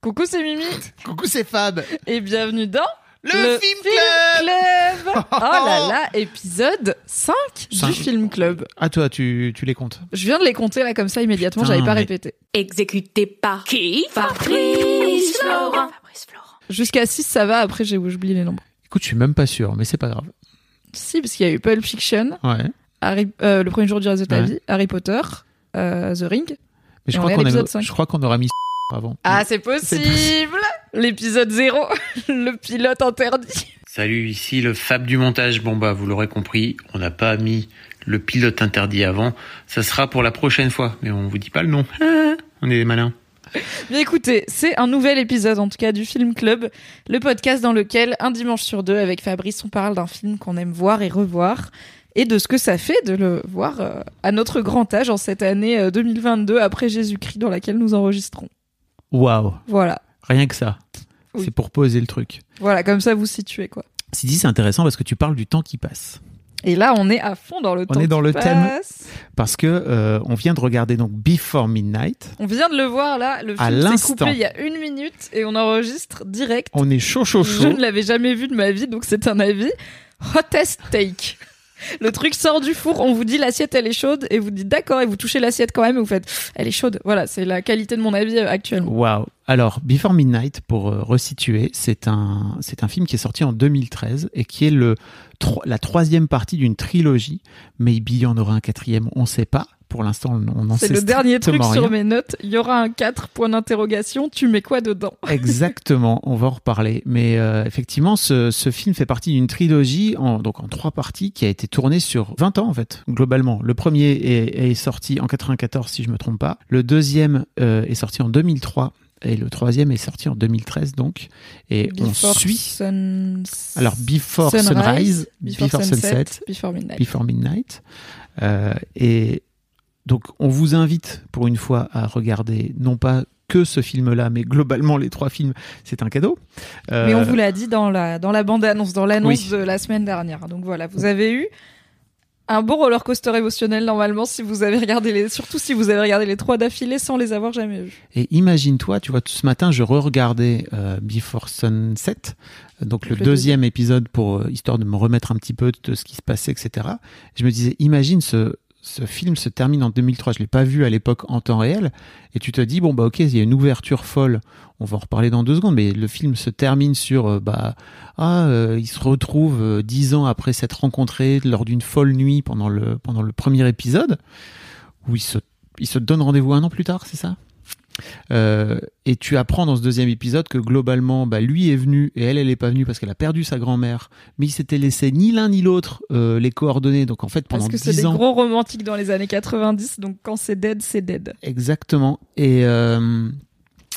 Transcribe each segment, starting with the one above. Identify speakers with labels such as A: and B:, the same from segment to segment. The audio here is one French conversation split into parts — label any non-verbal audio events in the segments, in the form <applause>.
A: Coucou, c'est Mimi <laughs>
B: Coucou, c'est Fab.
A: et bienvenue dans
B: Le Film Club
A: Club <laughs> Oh là là, épisode 5
B: Cinq.
A: du Film Club.
B: Ah, toi, tu, tu les comptes.
A: Je viens de les compter là comme ça immédiatement, j'avais pas
B: mais-
A: répété.
C: Exécuté par qui Fabrice Florent. Fabrice Florent.
A: Jusqu'à 6 ça va, après j'ai j'oublie les nombres.
B: Écoute, je suis même pas sûr, mais c'est pas grave.
A: Si, parce qu'il y a eu Pulp Fiction,
B: Ouais.
A: Harry- euh, Le premier jour du reste de ta
B: Ouais.
A: vie, Harry Potter, euh, The Ring.
B: Mais je
A: Et on
B: crois
A: est à
B: qu'on
A: l'épisode
B: a,
A: cinq.
B: je crois qu'on aura mis avant.
A: Ah, c'est possible L'épisode 0, <laughs> le pilote interdit.
D: Salut, ici le Fab du montage. Bon bah vous l'aurez compris, on n'a pas mis le pilote interdit avant. Ça sera pour la prochaine fois, mais on vous dit pas le nom. Ah, on est des malins.
A: Bien écoutez, c'est un nouvel épisode en tout cas du Film Club, le podcast dans lequel un dimanche sur deux avec Fabrice on parle d'un film qu'on aime voir et revoir et de ce que ça fait de le voir euh, à notre grand âge en cette année euh, 2022 après Jésus-Christ dans laquelle nous enregistrons.
B: Waouh.
A: Voilà.
B: Rien que ça.
A: Oui.
B: C'est pour poser le truc.
A: Voilà, comme ça vous situez quoi.
B: Sidi, c'est intéressant parce que tu parles du temps qui passe.
A: Et là, on est à fond dans le
B: On
A: temps.
B: est dans
A: qui
B: le thème. Parce que euh, on vient de regarder donc Before Midnight.
A: On vient de le voir là, le film s'est coupé il y a une minute et on enregistre direct.
B: On est chaud, chaud,
A: Je
B: chaud.
A: ne l'avais jamais vu de ma vie, donc c'est un avis hottest take. Le truc sort du four, on vous dit l'assiette elle est chaude et vous dites d'accord et vous touchez l'assiette quand même et vous faites elle est chaude. Voilà, c'est la qualité de mon avis euh, actuellement.
B: Waouh. Alors, Before Midnight, pour euh, resituer, c'est un, film qui est sorti en 2013 et qui est la troisième partie d'une trilogie. Maybe il y en aura un quatrième, on sait pas. Pour l'instant, on n'en sait
A: C'est le dernier truc sur mes notes. Il y aura un 4 point d'interrogation. Tu mets quoi dedans <laughs>
B: Exactement, on va en reparler. Mais euh, effectivement, ce, ce film fait partie d'une trilogie, en, donc en trois parties, qui a été tournée sur 20 ans en fait, globalement. Le premier est, est sorti en 94, si je me trompe pas. Le deuxième euh, est sorti en 2003. Et le troisième est sorti en 2013, donc. Et on suit.
A: sun-
B: Alors, Before Sunrise, Before, Sunset,
A: Before Midnight.
B: Before Midnight. Euh, et donc, on vous invite pour une fois à regarder non pas que ce film-là, mais globalement les trois films, c'est un cadeau. Euh,
A: Mais on vous l'a dit dans la, dans la bande-annonce, dans l'annonce
B: Oui.
A: de la semaine dernière. Donc voilà, vous avez eu un bon roller coaster émotionnel normalement si vous avez regardé les, surtout si vous avez regardé les trois d'affilée sans les avoir jamais vus.
B: Et imagine-toi, tu vois, tout ce matin, je re-regardais euh, Before Sunset, donc le,
A: Le
B: deuxième épisode pour euh, histoire de me remettre un petit peu de ce qui se passait, etc. Je me disais, imagine ce ce film se termine en 2003. Je l'ai pas vu à l'époque en temps réel, et tu te dis bon bah ok, il y a une ouverture folle. On va en reparler dans deux secondes, mais le film se termine sur euh, bah ah euh, ils se retrouvent euh, dix ans après s'être rencontrés lors d'une folle nuit pendant le premier épisode où ils se ils se donnent rendez-vous un an plus tard, c'est ça? Euh, et tu apprends dans ce deuxième épisode que globalement, bah, lui est venu et elle, elle est pas venue parce qu'elle a perdu sa grand-mère. Mais il s'était laissé ni l'un ni l'autre euh, les coordonnées. Donc en fait, pendant
A: Parce que c'est des
B: ans,
A: gros romantiques dans les années 90, donc quand c'est dead, c'est dead.
B: exactement. Et euh,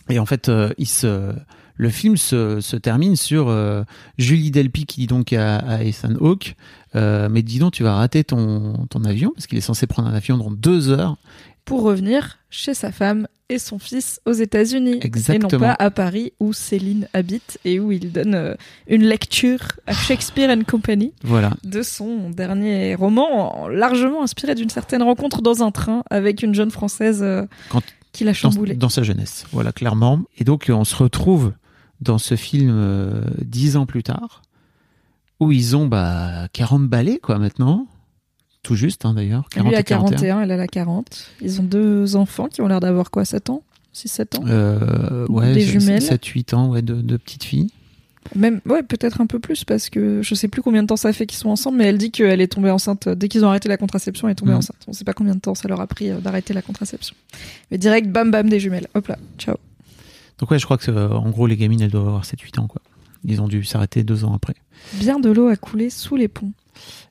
B: et en fait, il se le film se, se termine sur euh, Julie Delpy qui dit donc à, à Ethan Hawke, euh, mais dis donc tu vas rater ton, ton avion parce qu'il est censé prendre un avion dans deux heures.
A: Pour revenir chez sa femme et son fils aux États-Unis. Et
B: Exactement.
A: non pas à Paris où Céline habite et où il donne euh, une lecture à Shakespeare and Company
B: Voilà.
A: de son dernier roman, largement inspiré d'une certaine rencontre dans un train avec une jeune française euh,
B: Quand-
A: qui l'a
B: dans,
A: chamboulé.
B: dans sa jeunesse. Voilà, clairement. Et donc, on se retrouve dans ce film euh, dix ans plus tard, où ils ont bah, 40 balais, quoi, maintenant. Tout juste, hein, d'ailleurs. 40
A: Lui a
B: et 41.
A: 41, elle a la 40. Ils ont deux enfants qui ont l'air d'avoir quoi, 7 ans? 6-7 ans?
B: Euh, ouais,
A: Des jumelles?
B: 7-8 ans, ouais, de, de petites filles.
A: Même, ouais, peut-être un peu plus parce que je sais plus combien de temps ça fait qu'ils sont ensemble, mais elle dit qu'elle est tombée enceinte dès qu'ils ont arrêté la contraception, elle est tombée
B: Mhm.
A: enceinte. On sait pas combien de temps ça leur a pris euh, d'arrêter la contraception. Mais direct, bam bam des jumelles. Hop là, ciao.
B: Donc, ouais, je crois que, euh, en gros, les gamines, elles doivent avoir 7-8 ans, quoi. Ils ont dû s'arrêter deux ans après.
A: Bien de l'eau a coulé sous les ponts.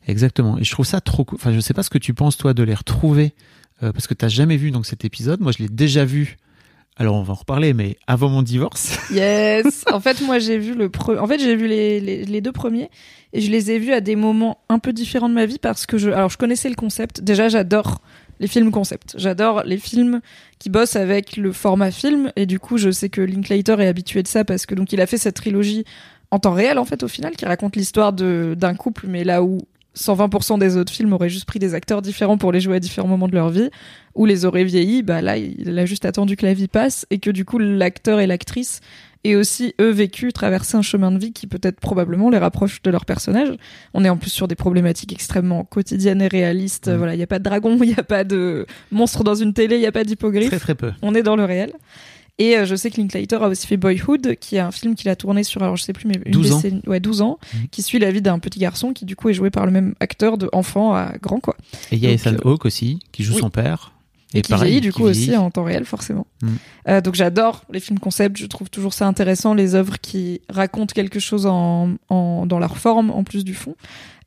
B: Exactement. Et je trouve ça trop cool. Enfin, je sais pas ce que tu penses, toi, de les retrouver, euh, parce que t'as jamais vu donc cet épisode. Moi, je l'ai déjà vu Alors on va en reparler, mais avant mon divorce. <laughs>
A: Yes. en fait, moi, j'ai vu le pre... En fait, vu les, les, les deux premiers et je les ai vus à des moments un peu différents de ma vie parce que je, alors je connaissais le concept. Déjà, j'adore les films concept. J'adore les films qui bossent avec le format film et du coup, je sais que Linklater est habitué de ça parce que donc il a fait cette trilogie en temps réel en fait au final qui raconte l'histoire de d'un couple mais là où 120% des autres films auraient juste pris des acteurs différents pour les jouer à différents moments de leur vie, ou les auraient vieillis, bah là, il a juste attendu que la vie passe et que du coup, l'acteur et l'actrice aient aussi, eux, vécu, traversé un chemin de vie qui peut-être probablement les rapproche de leur personnage. On est en plus sur des problématiques extrêmement quotidiennes et réalistes. Voilà, il n'y a pas de dragon, <laughs> il n'y a pas de monstre dans une télé, il n'y a pas d'hippogriffe.
B: Très très peu.
A: On est dans le réel. Et euh, je sais que Linklater a aussi fait Boyhood, qui est un film qu'il a tourné sur, alors je sais plus, mais une
B: 12 ans.
A: décennie- ouais, 12 ans,
B: Mhm.
A: qui suit la vie d'un petit garçon qui du coup est joué par le même acteur de enfant à grand, quoi.
B: Et il y a Ethan
A: euh,
B: Hawke aussi, qui joue
A: oui.
B: son père.
A: Et, qui
B: pareil,
A: vieillit du
B: qui
A: coup
B: vieillit.
A: aussi en temps réel, forcément.
B: Mhm.
A: Euh, donc j'adore les films concept, je trouve toujours ça intéressant, les œuvres qui racontent quelque chose en, en, dans leur forme, en plus du fond.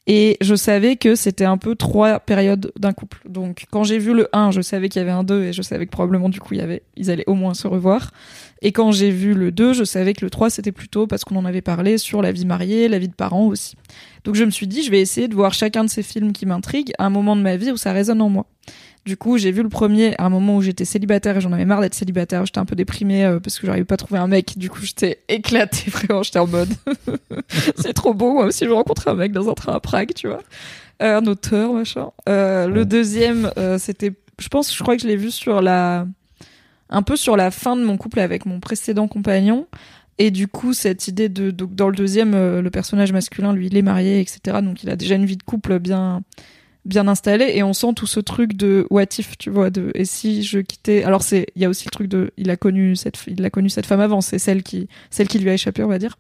A: Et je savais que c'était un peu trois périodes d'un couple. Donc quand j'ai vu le 1, je savais qu'il y avait un 2 et je savais que probablement du coup il y avait, ils allaient au moins se revoir. Et quand j'ai vu le 2, je savais que le 3 c'était plutôt parce qu'on en avait parlé sur la vie mariée, la vie de parents aussi. Donc je me suis dit je vais essayer de voir chacun de ces films qui m'intriguent à un moment de ma vie où ça résonne en moi. Du coup, j'ai vu le premier à un moment où j'étais célibataire et j'en avais marre d'être célibataire. J'étais un peu déprimée euh, parce que j'arrivais pas à trouver un mec. Du coup, j'étais éclatée <laughs> vraiment. J'étais en mode, <laughs> c'est trop beau. Moi aussi, je rencontrais un mec dans un train à Prague, tu vois, Euh, un auteur, machin. Euh, le deuxième, c'était, je pense, je crois que je l'ai vu sur la, un peu sur la fin de mon couple avec mon précédent compagnon. Et du coup, cette idée de, donc dans le deuxième, le personnage masculin, lui, il est marié, etc. Donc, il a déjà une vie de couple bien, bien installée. Et on sent tout ce truc de what if, tu vois, de et si je quittais. Alors, c'est, il y a aussi le truc de, il a connu cette, il a connu cette femme avant. C'est celle qui, celle qui lui a échappé, on va dire.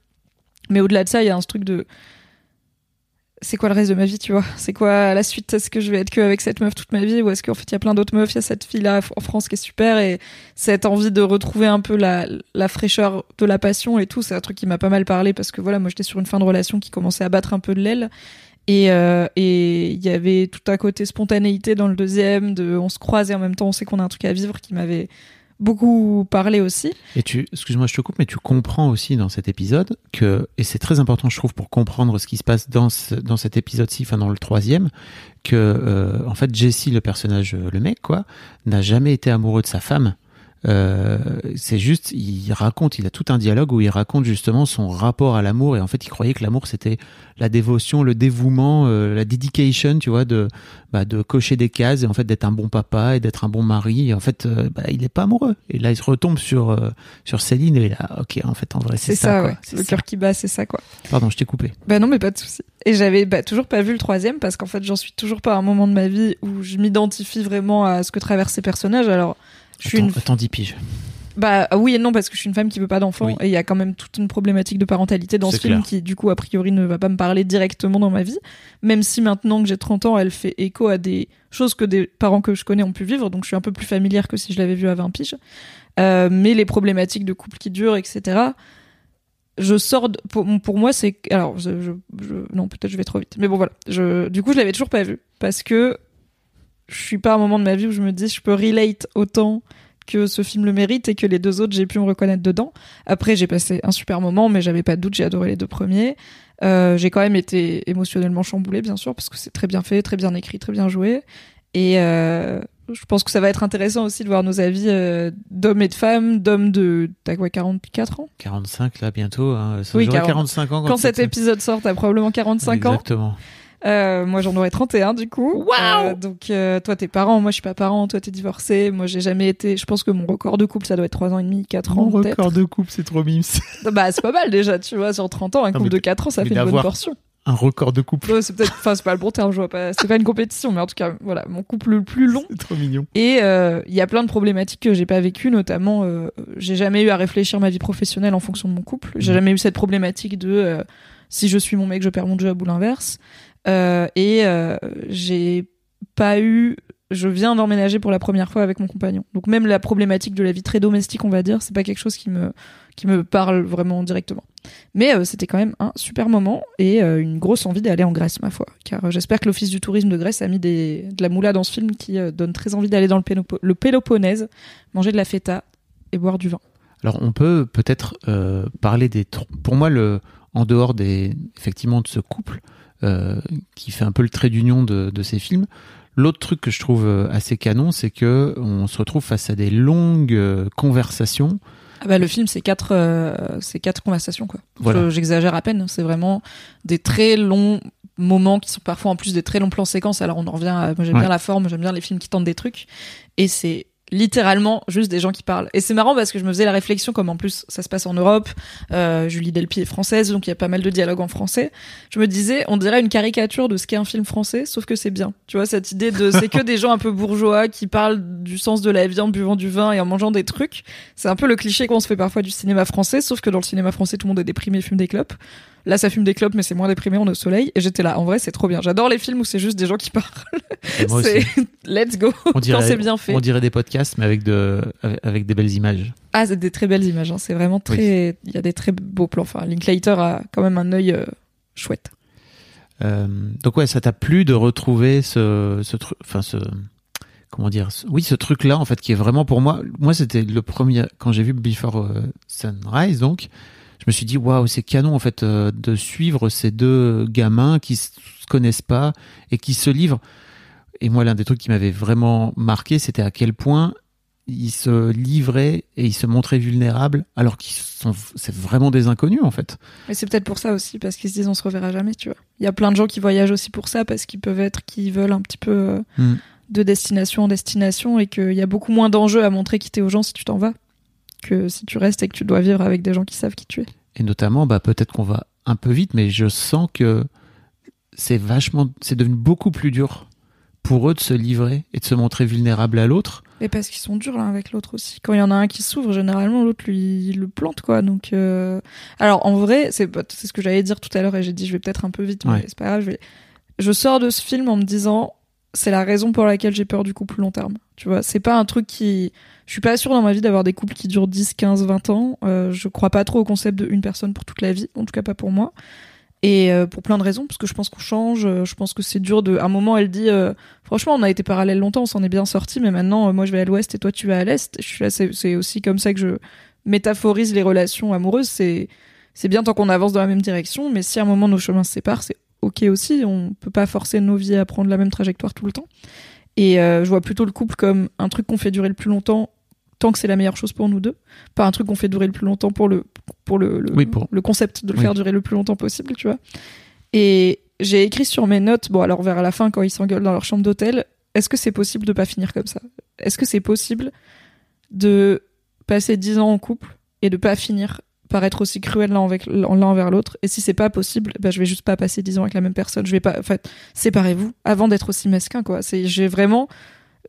A: Mais au-delà de ça, il y a un truc de, c'est quoi le reste de ma vie, tu vois? C'est quoi la suite? Est-ce que je vais être que avec cette meuf toute ma vie ou est-ce qu'en fait il y a plein d'autres meufs? Il y a cette fille-là en France qui est super et cette envie de retrouver un peu la, la fraîcheur de la passion et tout, c'est un truc qui m'a pas mal parlé parce que voilà, moi j'étais sur une fin de relation qui commençait à battre un peu de l'aile et euh, et il y avait tout un côté spontanéité dans le deuxième, de on se croise et en même temps on sait qu'on a un truc à vivre qui m'avait beaucoup parlé aussi.
B: Et tu, excuse-moi, je te coupe, mais tu comprends aussi dans cet épisode que, et c'est très important, je trouve, pour comprendre ce qui se passe dans, dans cet épisode-ci, enfin dans le troisième, que, euh, en fait, Jesse, le personnage, euh, le mec, quoi, n'a jamais été amoureux de sa femme. Euh, c'est juste, il raconte, il a tout un dialogue où il raconte justement son rapport à l'amour et en fait, il croyait que l'amour c'était la dévotion, le dévouement, euh, la dedication, tu vois, de bah, de cocher des cases et en fait d'être un bon papa et d'être un bon mari. Et en fait, euh, bah, il est pas amoureux. Et là, il se retombe sur euh, sur Céline et là, ok, en fait, en vrai, c'est ça.
A: ça,
B: quoi.
A: ouais.
B: C'est
A: Le cœur qui bat, c'est ça quoi.
B: Pardon, je t'ai coupé.
A: Bah non, mais pas de souci. Et j'avais bah, toujours pas vu le troisième parce qu'en fait, j'en suis toujours pas à un moment de ma vie où je m'identifie vraiment à ce que traversent ces personnages. Alors, je suis
B: Attends,
A: une.
B: attends, 10 piges.
A: Bah oui et non parce que je suis une femme qui veut pas d'enfants
B: Oui.
A: et il y a quand même toute une problématique de parentalité dans ce film qui du coup a priori ne va pas me parler directement dans ma vie. Même si maintenant que j'ai 30 ans, elle fait écho à des choses que des parents que je connais ont pu vivre, donc je suis un peu plus familière que si je l'avais vu à 20 piges. Euh, mais les problématiques de couple qui durent, etc. Je sors de- pour, pour moi c'est alors je, je- je- non peut-être je vais trop vite mais bon voilà je du coup je l'avais toujours pas vu parce que je suis pas à un moment de ma vie où je me dis je peux relate autant que ce film le mérite et que les deux autres j'ai pu me reconnaître dedans après j'ai passé un super moment mais j'avais pas de doute j'ai adoré les deux premiers Euh, j'ai quand même été émotionnellement chamboulée bien sûr parce que c'est très bien fait très bien écrit très bien joué et euh, je pense que ça va être intéressant aussi de voir nos avis euh, d'hommes et de femmes d'hommes de t'as quoi 44 ans?
B: 45 là bientôt. Hein. Ça
A: Oui,
B: j'aurai
A: 40.
B: 45 ans
A: quand cet
B: cette-
A: épisode sort t'as probablement 45 ans
B: Exactement.
A: Euh, moi, j'en aurais 31 du coup.
C: Waouh
A: Euh, donc, euh, toi, t'es parent, moi, je suis pas parent, toi, t'es divorcé. Moi, j'ai jamais été. Je pense que mon record de couple, ça doit être 3 ans et demi, 4 ans.
B: Mon record de couple, c'est trop mimes. <laughs>
A: Bah, c'est pas mal déjà, tu vois. Sur 30 ans, un
B: Non,
A: couple
B: mais-
A: de 4 ans, ça fait une bonne portion.
B: Un record de couple.
A: Ouais, c'est peut-être. Enfin, c'est pas le bon terme, je vois pas. C'est pas une compétition, mais en tout cas, voilà, mon couple le plus long.
B: C'est trop mignon.
A: Et euh, il y a plein de problématiques que j'ai pas vécues, notamment euh, j'ai jamais eu à réfléchir ma vie professionnelle en fonction de mon couple. J'ai
B: Mhm.
A: jamais eu cette problématique de euh, si je suis mon mec, je perds mon job ou l'inverse. Euh, et euh, j'ai pas eu. Je viens d'emménager pour la première fois avec mon compagnon. Donc même la problématique de la vie très domestique, on va dire, c'est pas quelque chose qui me qui me parle vraiment directement. Mais euh, c'était quand même un super moment et une grosse envie d'aller en Grèce, ma foi. Car j'espère que l'Office du tourisme de Grèce a mis de la moula dans ce film qui donne très envie d'aller dans le, Pélopo- Péloponnèse, manger de la feta et boire du vin.
B: Alors on peut peut-être parler des. Pour moi, en dehors des effectivement de ce couple euh, qui fait un peu le trait d'union de, de ces films. L'autre truc que je trouve euh, assez canon, c'est que on se retrouve face à des longues euh, conversations.
A: Ah bah, le film, c'est quatre, euh, c'est quatre conversations, quoi.
B: Voilà.
A: Je- J'exagère à peine. C'est vraiment des très longs moments qui sont parfois en plus des très longs plans séquences. Alors on en revient à, moi j'aime
B: Ouais.
A: bien la forme, j'aime bien les films qui tentent des trucs. Et c'est littéralement juste des gens qui parlent. Et c'est marrant parce que je me faisais la réflexion, comme en plus ça se passe en Europe, euh, Julie Delpy est française, donc il y a pas mal de dialogues en français. Je me disais, on dirait une caricature de ce qu'est un film français, sauf que c'est bien. Tu vois, cette idée de c'est que des gens un peu bourgeois qui parlent du sens de la vie en buvant du vin et en mangeant des trucs. C'est un peu le cliché qu'on se fait parfois du cinéma français, sauf que dans le cinéma français, tout le monde est déprimé et fume des clopes. Là, ça fume des clopes, mais c'est moins déprimé, on est au soleil. Et j'étais là, en vrai, c'est trop bien. J'adore les films où c'est juste des gens qui parlent. C'est <laughs> let's go.
B: On dirait,
A: Quand c'est bien fait.
B: on dirait des podcasts, mais avec de avec- des belles images.
A: Ah, c'est des très belles images. hein. C'est vraiment très. Il y a des très beaux plans. Enfin, Linklater a quand même un œil euh, chouette.
B: Euh, donc ouais, ça t'a plu de retrouver ce, ce truc, enfin ce, comment dire, ce- oui, ce truc-là en fait qui est vraiment pour moi. Moi, c'était le premier quand j'ai vu Before euh, Sunrise, donc je me suis dit waouh, c'est canon en fait de suivre ces deux gamins qui se connaissent pas et qui se livrent. Et moi, l'un des trucs qui m'avait vraiment marqué, c'était à quel point ils se livraient et ils se montraient vulnérables alors qu'ils sont, c'est vraiment des inconnus en fait.
A: Mais c'est peut-être pour ça aussi, parce qu'ils se disent on se reverra jamais, tu vois. Il y a plein de gens qui voyagent aussi pour ça, parce qu'ils peuvent être qui veulent un petit peu euh,
B: Mm.
A: de destination en destination, et qu'il y a beaucoup moins d'enjeux à montrer qui t'es aux gens si tu t'en vas, que si tu restes et que tu dois vivre avec des gens qui savent qui tu es.
B: Et notamment, bah, peut-être qu'on va un peu vite, mais je sens que c'est vachement, c'est devenu beaucoup plus dur pour eux de se livrer et de se montrer vulnérable à l'autre.
A: Et parce qu'ils sont durs l'un avec l'autre aussi. Quand il y en a un qui s'ouvre, généralement l'autre lui le plante quoi. Donc euh, alors en vrai, c'est bah, c'est ce que j'allais dire tout à l'heure et j'ai dit je vais peut-être un peu vite, mais
B: Ouais.
A: c'est pas grave. Je, vais... je sors de ce film en me disant c'est la raison pour laquelle j'ai peur du couple long terme. Tu vois, c'est pas un truc qui je suis pas sûre dans ma vie d'avoir des couples qui durent 10, 15, 20 ans. Euh, je crois pas trop au concept de une personne pour toute la vie, en tout cas pas pour moi. Et euh, pour plein de raisons, parce que je pense qu'on change, euh, je pense que c'est dur de. À un moment, elle dit, euh, franchement, on a été parallèles longtemps, on s'en est bien sortis, mais maintenant, moi, je vais à l'ouest et toi, tu vas à l'est. C'est aussi comme ça que je métaphorise les relations amoureuses. C'est bien tant qu'on avance dans la même direction, mais si à un moment nos chemins se séparent, c'est ok aussi. On peut pas forcer nos vies à prendre la même trajectoire tout le temps. Et je vois plutôt le couple comme un truc qu'on fait durer le plus longtemps, tant que c'est la meilleure chose pour nous deux, pas un truc qu'on fait durer le plus longtemps pour le pour le le,
B: Oui, pour-
A: le concept de le
B: Oui.
A: faire durer le plus longtemps possible, tu vois. Et j'ai écrit sur mes notes, bon alors vers la fin quand ils s'engueulent dans leur chambre d'hôtel, est-ce que c'est possible de pas finir comme ça? Est-ce que c'est possible de passer 10 ans en couple et de pas finir par être aussi cruel l'un envers l'autre? Et si c'est pas possible, bah, je vais juste pas passer 10 ans avec la même personne. Je vais pas, en fait, séparez-vous avant d'être aussi mesquin, quoi. C'est, j'ai vraiment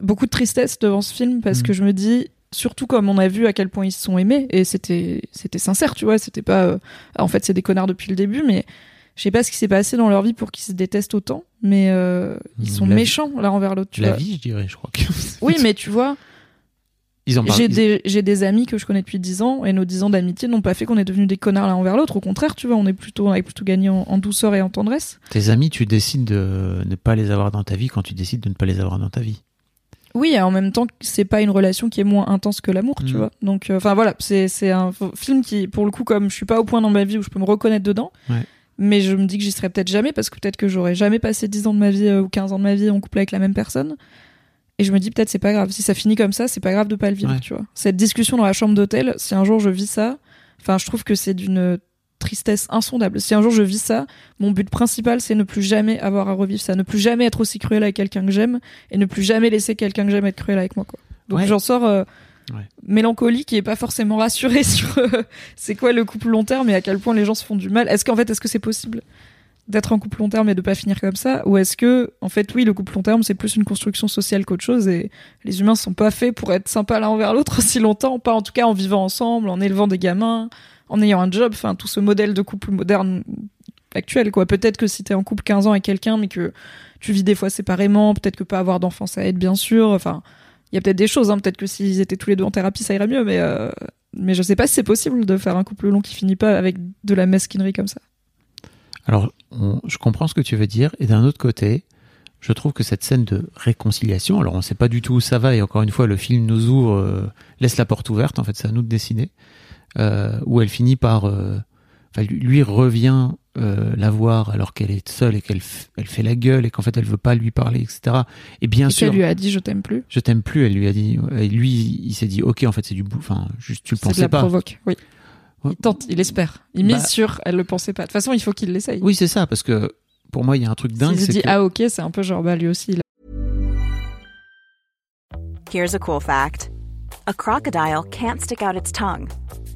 A: beaucoup de tristesse devant ce film parce
B: Mm.
A: que je me dis, surtout comme on a vu à quel point ils se sont aimés et c'était, c'était sincère, tu vois. C'était pas, euh, en fait, c'est des connards depuis le début, mais je sais pas ce qui s'est passé dans leur vie pour qu'ils se détestent autant, mais euh, ils sont
B: La
A: méchants l'un envers l'autre.
B: La
A: vois.
B: vie, je dirais, je crois que.
A: Oui, mais tu vois, j'ai
B: ils-
A: des, j'ai des amis que je connais depuis 10 ans et nos 10 ans d'amitié n'ont pas fait qu'on est devenus des connards l'un envers l'autre. Au contraire, tu vois, on est plutôt, on a plutôt gagné en, en douceur et en tendresse.
B: Tes amis, tu décides de ne pas les avoir dans ta vie quand tu décides de ne pas les avoir dans ta vie.
A: Oui, et en même temps, c'est pas une relation qui est moins intense que l'amour, tu
B: Mhm.
A: vois. Donc, euh, enfin voilà, c'est c'est un film qui, pour le coup, comme je suis pas au point dans ma vie où je peux me reconnaître dedans,
B: Ouais.
A: mais je me dis que j'y serais peut-être jamais parce que peut-être que j'aurais jamais passé 10 ans de ma vie euh, ou 15 ans de ma vie en couple avec la même personne. Et je me dis peut-être c'est pas grave. Si ça finit comme ça, c'est pas grave de pas le vivre,
B: Ouais.
A: tu vois. Cette discussion dans la chambre d'hôtel, si un jour je vis ça, enfin, je trouve que c'est d'une tristesse insondable. Si un jour je vis ça, mon but principal c'est ne plus jamais avoir à revivre ça, ne plus jamais être aussi cruel avec quelqu'un que j'aime et ne plus jamais laisser quelqu'un que j'aime être cruel avec moi quoi. Donc
B: Ouais.
A: j'en sors euh,
B: Ouais.
A: mélancolique et pas forcément rassuré <laughs> sur euh, c'est quoi le couple long terme et à quel point les gens se font du mal. Est-ce qu'en fait est-ce que c'est possible d'être en couple long terme et de pas finir comme ça? Ou est-ce que en fait oui le couple long terme c'est plus une construction sociale qu'autre chose et les humains sont pas faits pour être sympas l'un envers l'autre aussi longtemps pas en tout cas en vivant ensemble en élevant des gamins en ayant un job enfin tout ce modèle de couple moderne actuel quoi. Peut-être que si t'es en couple 15 ans avec quelqu'un mais que tu vis des fois séparément peut-être que pas avoir d'enfants ça aide bien sûr. Enfin il y a peut-être des choses hein. peut-être que s'ils étaient tous les deux en thérapie ça irait mieux mais euh, mais je sais pas si c'est possible de faire un couple long qui finit pas avec de la mesquinerie comme ça.
B: Alors, je comprends ce que tu veux dire, et d'un autre côté, je trouve que cette scène de réconciliation, alors on sait pas du tout où ça va, et encore une fois, le film nous ouvre, euh, laisse la porte ouverte, en fait, c'est à nous de dessiner, euh, où elle finit par, euh, enfin, lui, lui revient euh, la voir alors qu'elle est seule et qu'elle elle fait la gueule et qu'en fait elle veut pas lui parler, etc. Et bien
A: Et
B: sûr,
A: qu'elle lui a dit je t'aime plus.
B: je t'aime plus, elle lui a dit, et lui, il s'est dit, ok, en fait, c'est du bout, enfin, juste, tu le
A: C'est de
B: pensais
A: la
B: pas.
A: provoque, oui. Il tente, il espère. Il mise
B: Bah-
A: sur, elle le pensait pas. De toute façon, il faut qu'il l'essaye.
B: Oui, c'est ça, parce que pour moi, il y a un truc dingue,
A: S'il se dit
B: que
A: ah ok, c'est un peu genre bah lui aussi. il a-
E: Here's a cool fact a crocodile can't stick out its tongue.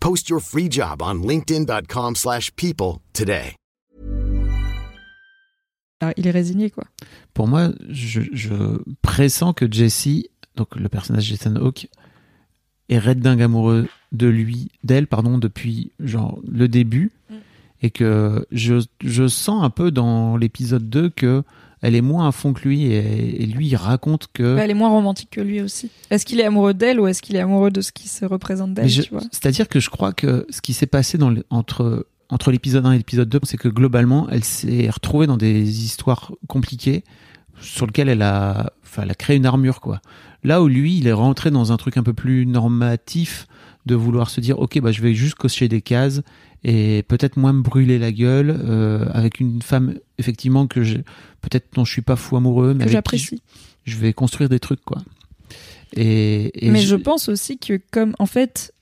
F: Post your free job on linkedin.com/people slash people today.
A: Ah, il est résigné quoi.
B: pour moi, je, je pressens que Jesse, donc le personnage Jason Hawke, est red dingue amoureux de lui, d'elle, pardon, depuis genre le début,
A: Mm.
B: et que je, je sens un peu dans l'épisode 2 que elle est moins à fond que lui, et, et lui il raconte que.
A: Ouais, elle est moins romantique que lui aussi. Est-ce qu'il est amoureux d'elle ou est-ce qu'il est amoureux de ce qui se représente d'elle
B: C'est-à-dire que je crois que ce qui s'est passé dans le- entre, entre l'épisode 1 et l'épisode 2, c'est que globalement, elle s'est retrouvée dans des histoires compliquées sur lesquelles elle a, enfin, elle a créé une armure, quoi. Là où lui, il est rentré dans un truc un peu plus normatif de vouloir se dire, ok, bah, je vais juste cocher des cases et peut-être moins me brûler la gueule euh, avec une femme, effectivement, que j'ai, peut-être dont je suis pas fou amoureux, mais
A: que
B: qui je,
A: j'apprécie.
B: je vais construire des trucs, quoi. Et, et
A: Mais je pense aussi que comme en fait,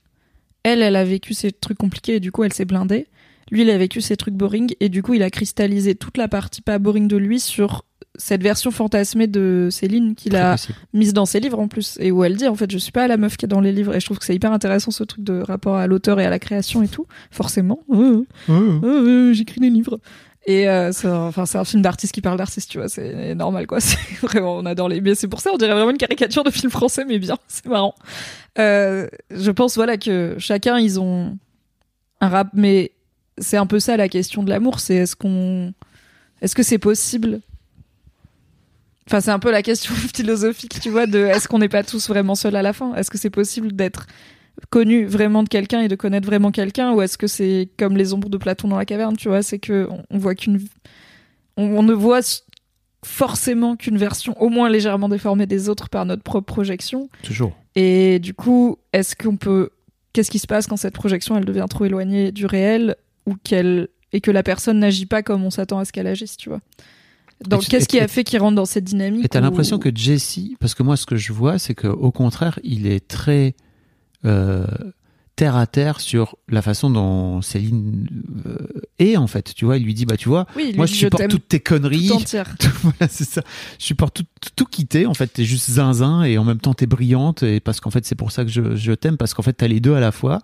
A: elle, elle a vécu ces trucs compliqués et du coup elle s'est blindée. Lui, il a vécu ces trucs boring et du coup il a cristallisé toute la partie pas boring de lui sur cette version fantasmée de Céline qu'il a
B: possible.
A: mise dans ses livres en plus et où elle dit en fait je suis pas la meuf qui est dans les livres et je trouve que c'est hyper intéressant ce truc de rapport à l'auteur et à la création et tout. Forcément. Euh, euh, euh, j'écris des livres. Et euh, c'est un- enfin c'est un film d'artiste qui parle d'artiste tu vois c'est normal quoi. <laughs> C'est vraiment on adore les mais c'est pour ça on dirait vraiment une caricature de film français mais bien <laughs> c'est marrant. Euh, je pense voilà que chacun ils ont un rap mais c'est un peu ça la question de l'amour c'est est-ce qu'on est-ce que c'est possible Enfin, c'est un peu la question <laughs> philosophique, tu vois, de est-ce qu'on n'est pas tous vraiment seuls à la fin? Est-ce que c'est possible d'être connu vraiment de quelqu'un et de connaître vraiment quelqu'un? Ou est-ce que c'est comme les ombres de Platon dans la caverne, tu vois C'est que on, on voit qu'une. On, on ne voit forcément qu'une version au moins légèrement déformée des autres par notre propre projection.
B: Toujours.
A: Et du coup, est-ce qu'on peut. Qu'est-ce qui se passe quand cette projection elle devient trop éloignée du réel ou qu'elle et que la personne n'agit pas comme on s'attend à ce qu'elle agisse, tu vois? Donc, qu'est-ce qui a fait qu'il rentre dans cette dynamique
B: Et t'as
A: où-
B: l'impression que Jesse, parce que moi ce que je vois, c'est que au contraire, il est très euh, terre à terre sur la façon dont Céline euh, est en fait. Tu vois, il lui dit bah tu vois,
A: oui,
B: moi je supporte toutes tes conneries.
A: tout entière. <laughs>
B: voilà, c'est ça. Je supporte tout, tout quitter. En fait, t'es juste zinzin et en même temps t'es brillante et parce qu'en fait c'est pour ça que je, je t'aime parce qu'en fait t'as les deux à la fois.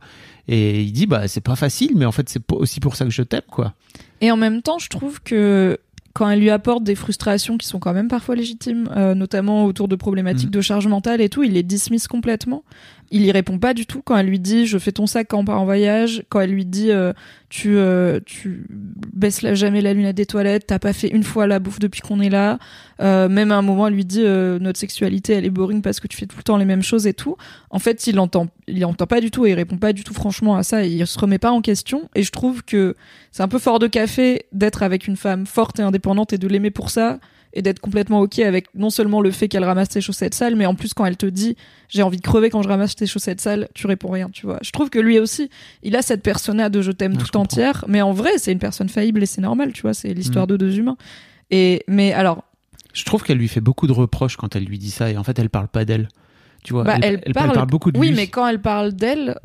B: Et il dit bah c'est pas facile, mais en fait c'est aussi pour ça que je t'aime quoi.
A: Et en même temps, je trouve que quand elle lui apporte des frustrations qui sont quand même parfois légitimes, euh, notamment autour de problématiques
B: Mhm.
A: de charge mentale et tout, il les dismiss complètement. Il y répond pas du tout quand elle lui dit je fais ton sac quand on part en voyage, quand elle lui dit euh, tu euh, tu baisses jamais la lunette des toilettes, t'as pas fait une fois la bouffe depuis qu'on est là. Euh, même à un moment, elle lui dit notre sexualité elle est boring parce que tu fais tout le temps les mêmes choses et tout. En fait, il entend il entend pas du tout et il répond pas du tout franchement à ça et il se remet pas en question. Et je trouve que c'est un peu fort de café d'être avec une femme forte et indépendante et de l'aimer pour ça et d'être complètement ok avec non seulement le fait qu'elle ramasse tes chaussettes sales mais en plus quand elle te dit j'ai envie de crever quand je ramasse tes chaussettes sales tu réponds rien tu vois je trouve que lui aussi il a cette persona de je t'aime tout entière mais en vrai c'est une personne faillible et c'est normal tu vois c'est l'histoire
B: Mhm.
A: de deux humains et mais alors
B: Je trouve qu'elle lui fait beaucoup de reproches quand elle lui dit ça et en fait elle parle pas d'elle. Tu vois,
A: bah,
B: elle,
A: elle, parle,
B: beaucoup de
A: oui
B: lui.
A: mais quand elle parle d'elle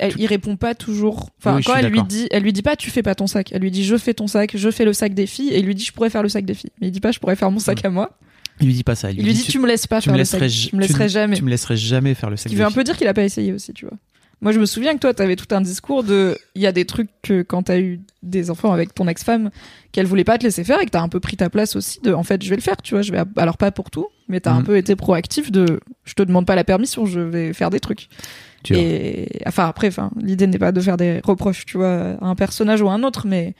A: elle, il répond pas toujours. Enfin,
B: Oui,
A: quand elle lui dit, elle lui dit pas tu fais pas ton sac. Elle lui dit je fais ton sac, je fais le sac des filles. Et il lui dit je pourrais faire le sac des filles. Mais il dit pas je pourrais faire mon sac à moi.
B: Il lui dit pas ça.
A: Il lui dit tu me laisses pas
B: tu
A: faire
B: me
A: le sac.
B: laisserais,
A: Tu me laisserais
B: tu-
A: jamais.
B: Tu me laisserais jamais faire le sac
A: qui veut un
B: filles.
A: peu dire qu'il a pas essayé aussi, tu vois. Moi, je me souviens que toi, t'avais tout un discours de, il y a des trucs que quand t'as eu des enfants avec ton ex-femme, qu'elle voulait pas te laisser faire et que t'as un peu pris ta place aussi de, en fait, je vais le faire, tu vois, je vais, alors pas pour tout, mais t'as un
B: Mhm.
A: peu été proactif de, je te demande pas la permission, je vais faire des trucs.
B: Tu vois.
A: Et, enfin, après, enfin, l'idée n'est pas de faire des reproches, tu vois, à un personnage ou à un autre, mais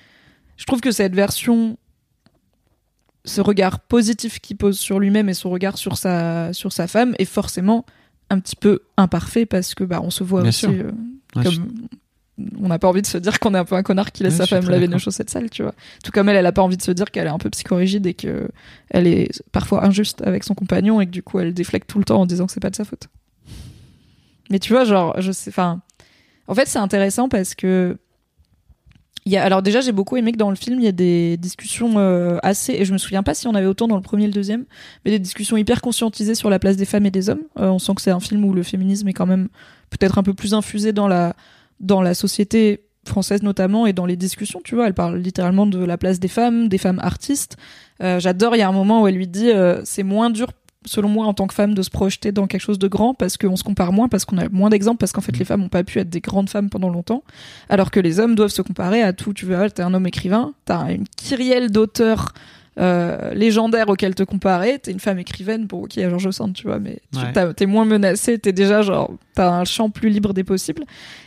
A: je trouve que cette version, ce regard positif qu'il pose sur lui-même et son regard sur sa, sur sa femme est forcément un petit peu imparfait parce que bah on se voit
B: Bien
A: aussi euh, comme on n'a pas envie de se dire qu'on est un peu un connard qui laisse
B: Ouais,
A: sa femme laver nos chaussettes sales tu vois. Tout comme elle elle a pas envie de se dire qu'elle est un peu psychorigide et que elle est parfois injuste avec son compagnon et que du coup elle déflecte tout le temps en disant que c'est pas de sa faute. Mais tu vois genre je sais enfin en fait c'est intéressant parce que il y a, alors déjà j'ai beaucoup aimé que dans le film il y a des discussions euh, assez et je me souviens pas si on avait autant dans le premier et le deuxième mais des discussions hyper conscientisées sur la place des femmes et des hommes. Euh, on sent que c'est un film où le féminisme est quand même peut-être un peu plus infusé dans la dans la société française notamment et dans les discussions. Tu vois, elle parle littéralement de la place des femmes, des femmes artistes. Euh, J'adore. Il y a un moment où elle lui dit euh, c'est moins dur selon moi en tant que femme de se projeter dans quelque chose de grand parce qu'on se compare moins parce qu'on a moins d'exemples parce qu'en fait les femmes n'ont pas pu être des grandes femmes pendant longtemps alors que les hommes doivent se comparer à tout tu vois t'es un homme écrivain t'as une kyrielle d'auteurs euh, légendaires auxquels te comparer. T'es une femme écrivaine bon ok il y a George Sand tu vois mais
B: Ouais.
A: t'es moins menacé t'es déjà genre t'as un champ plus libre des possibles.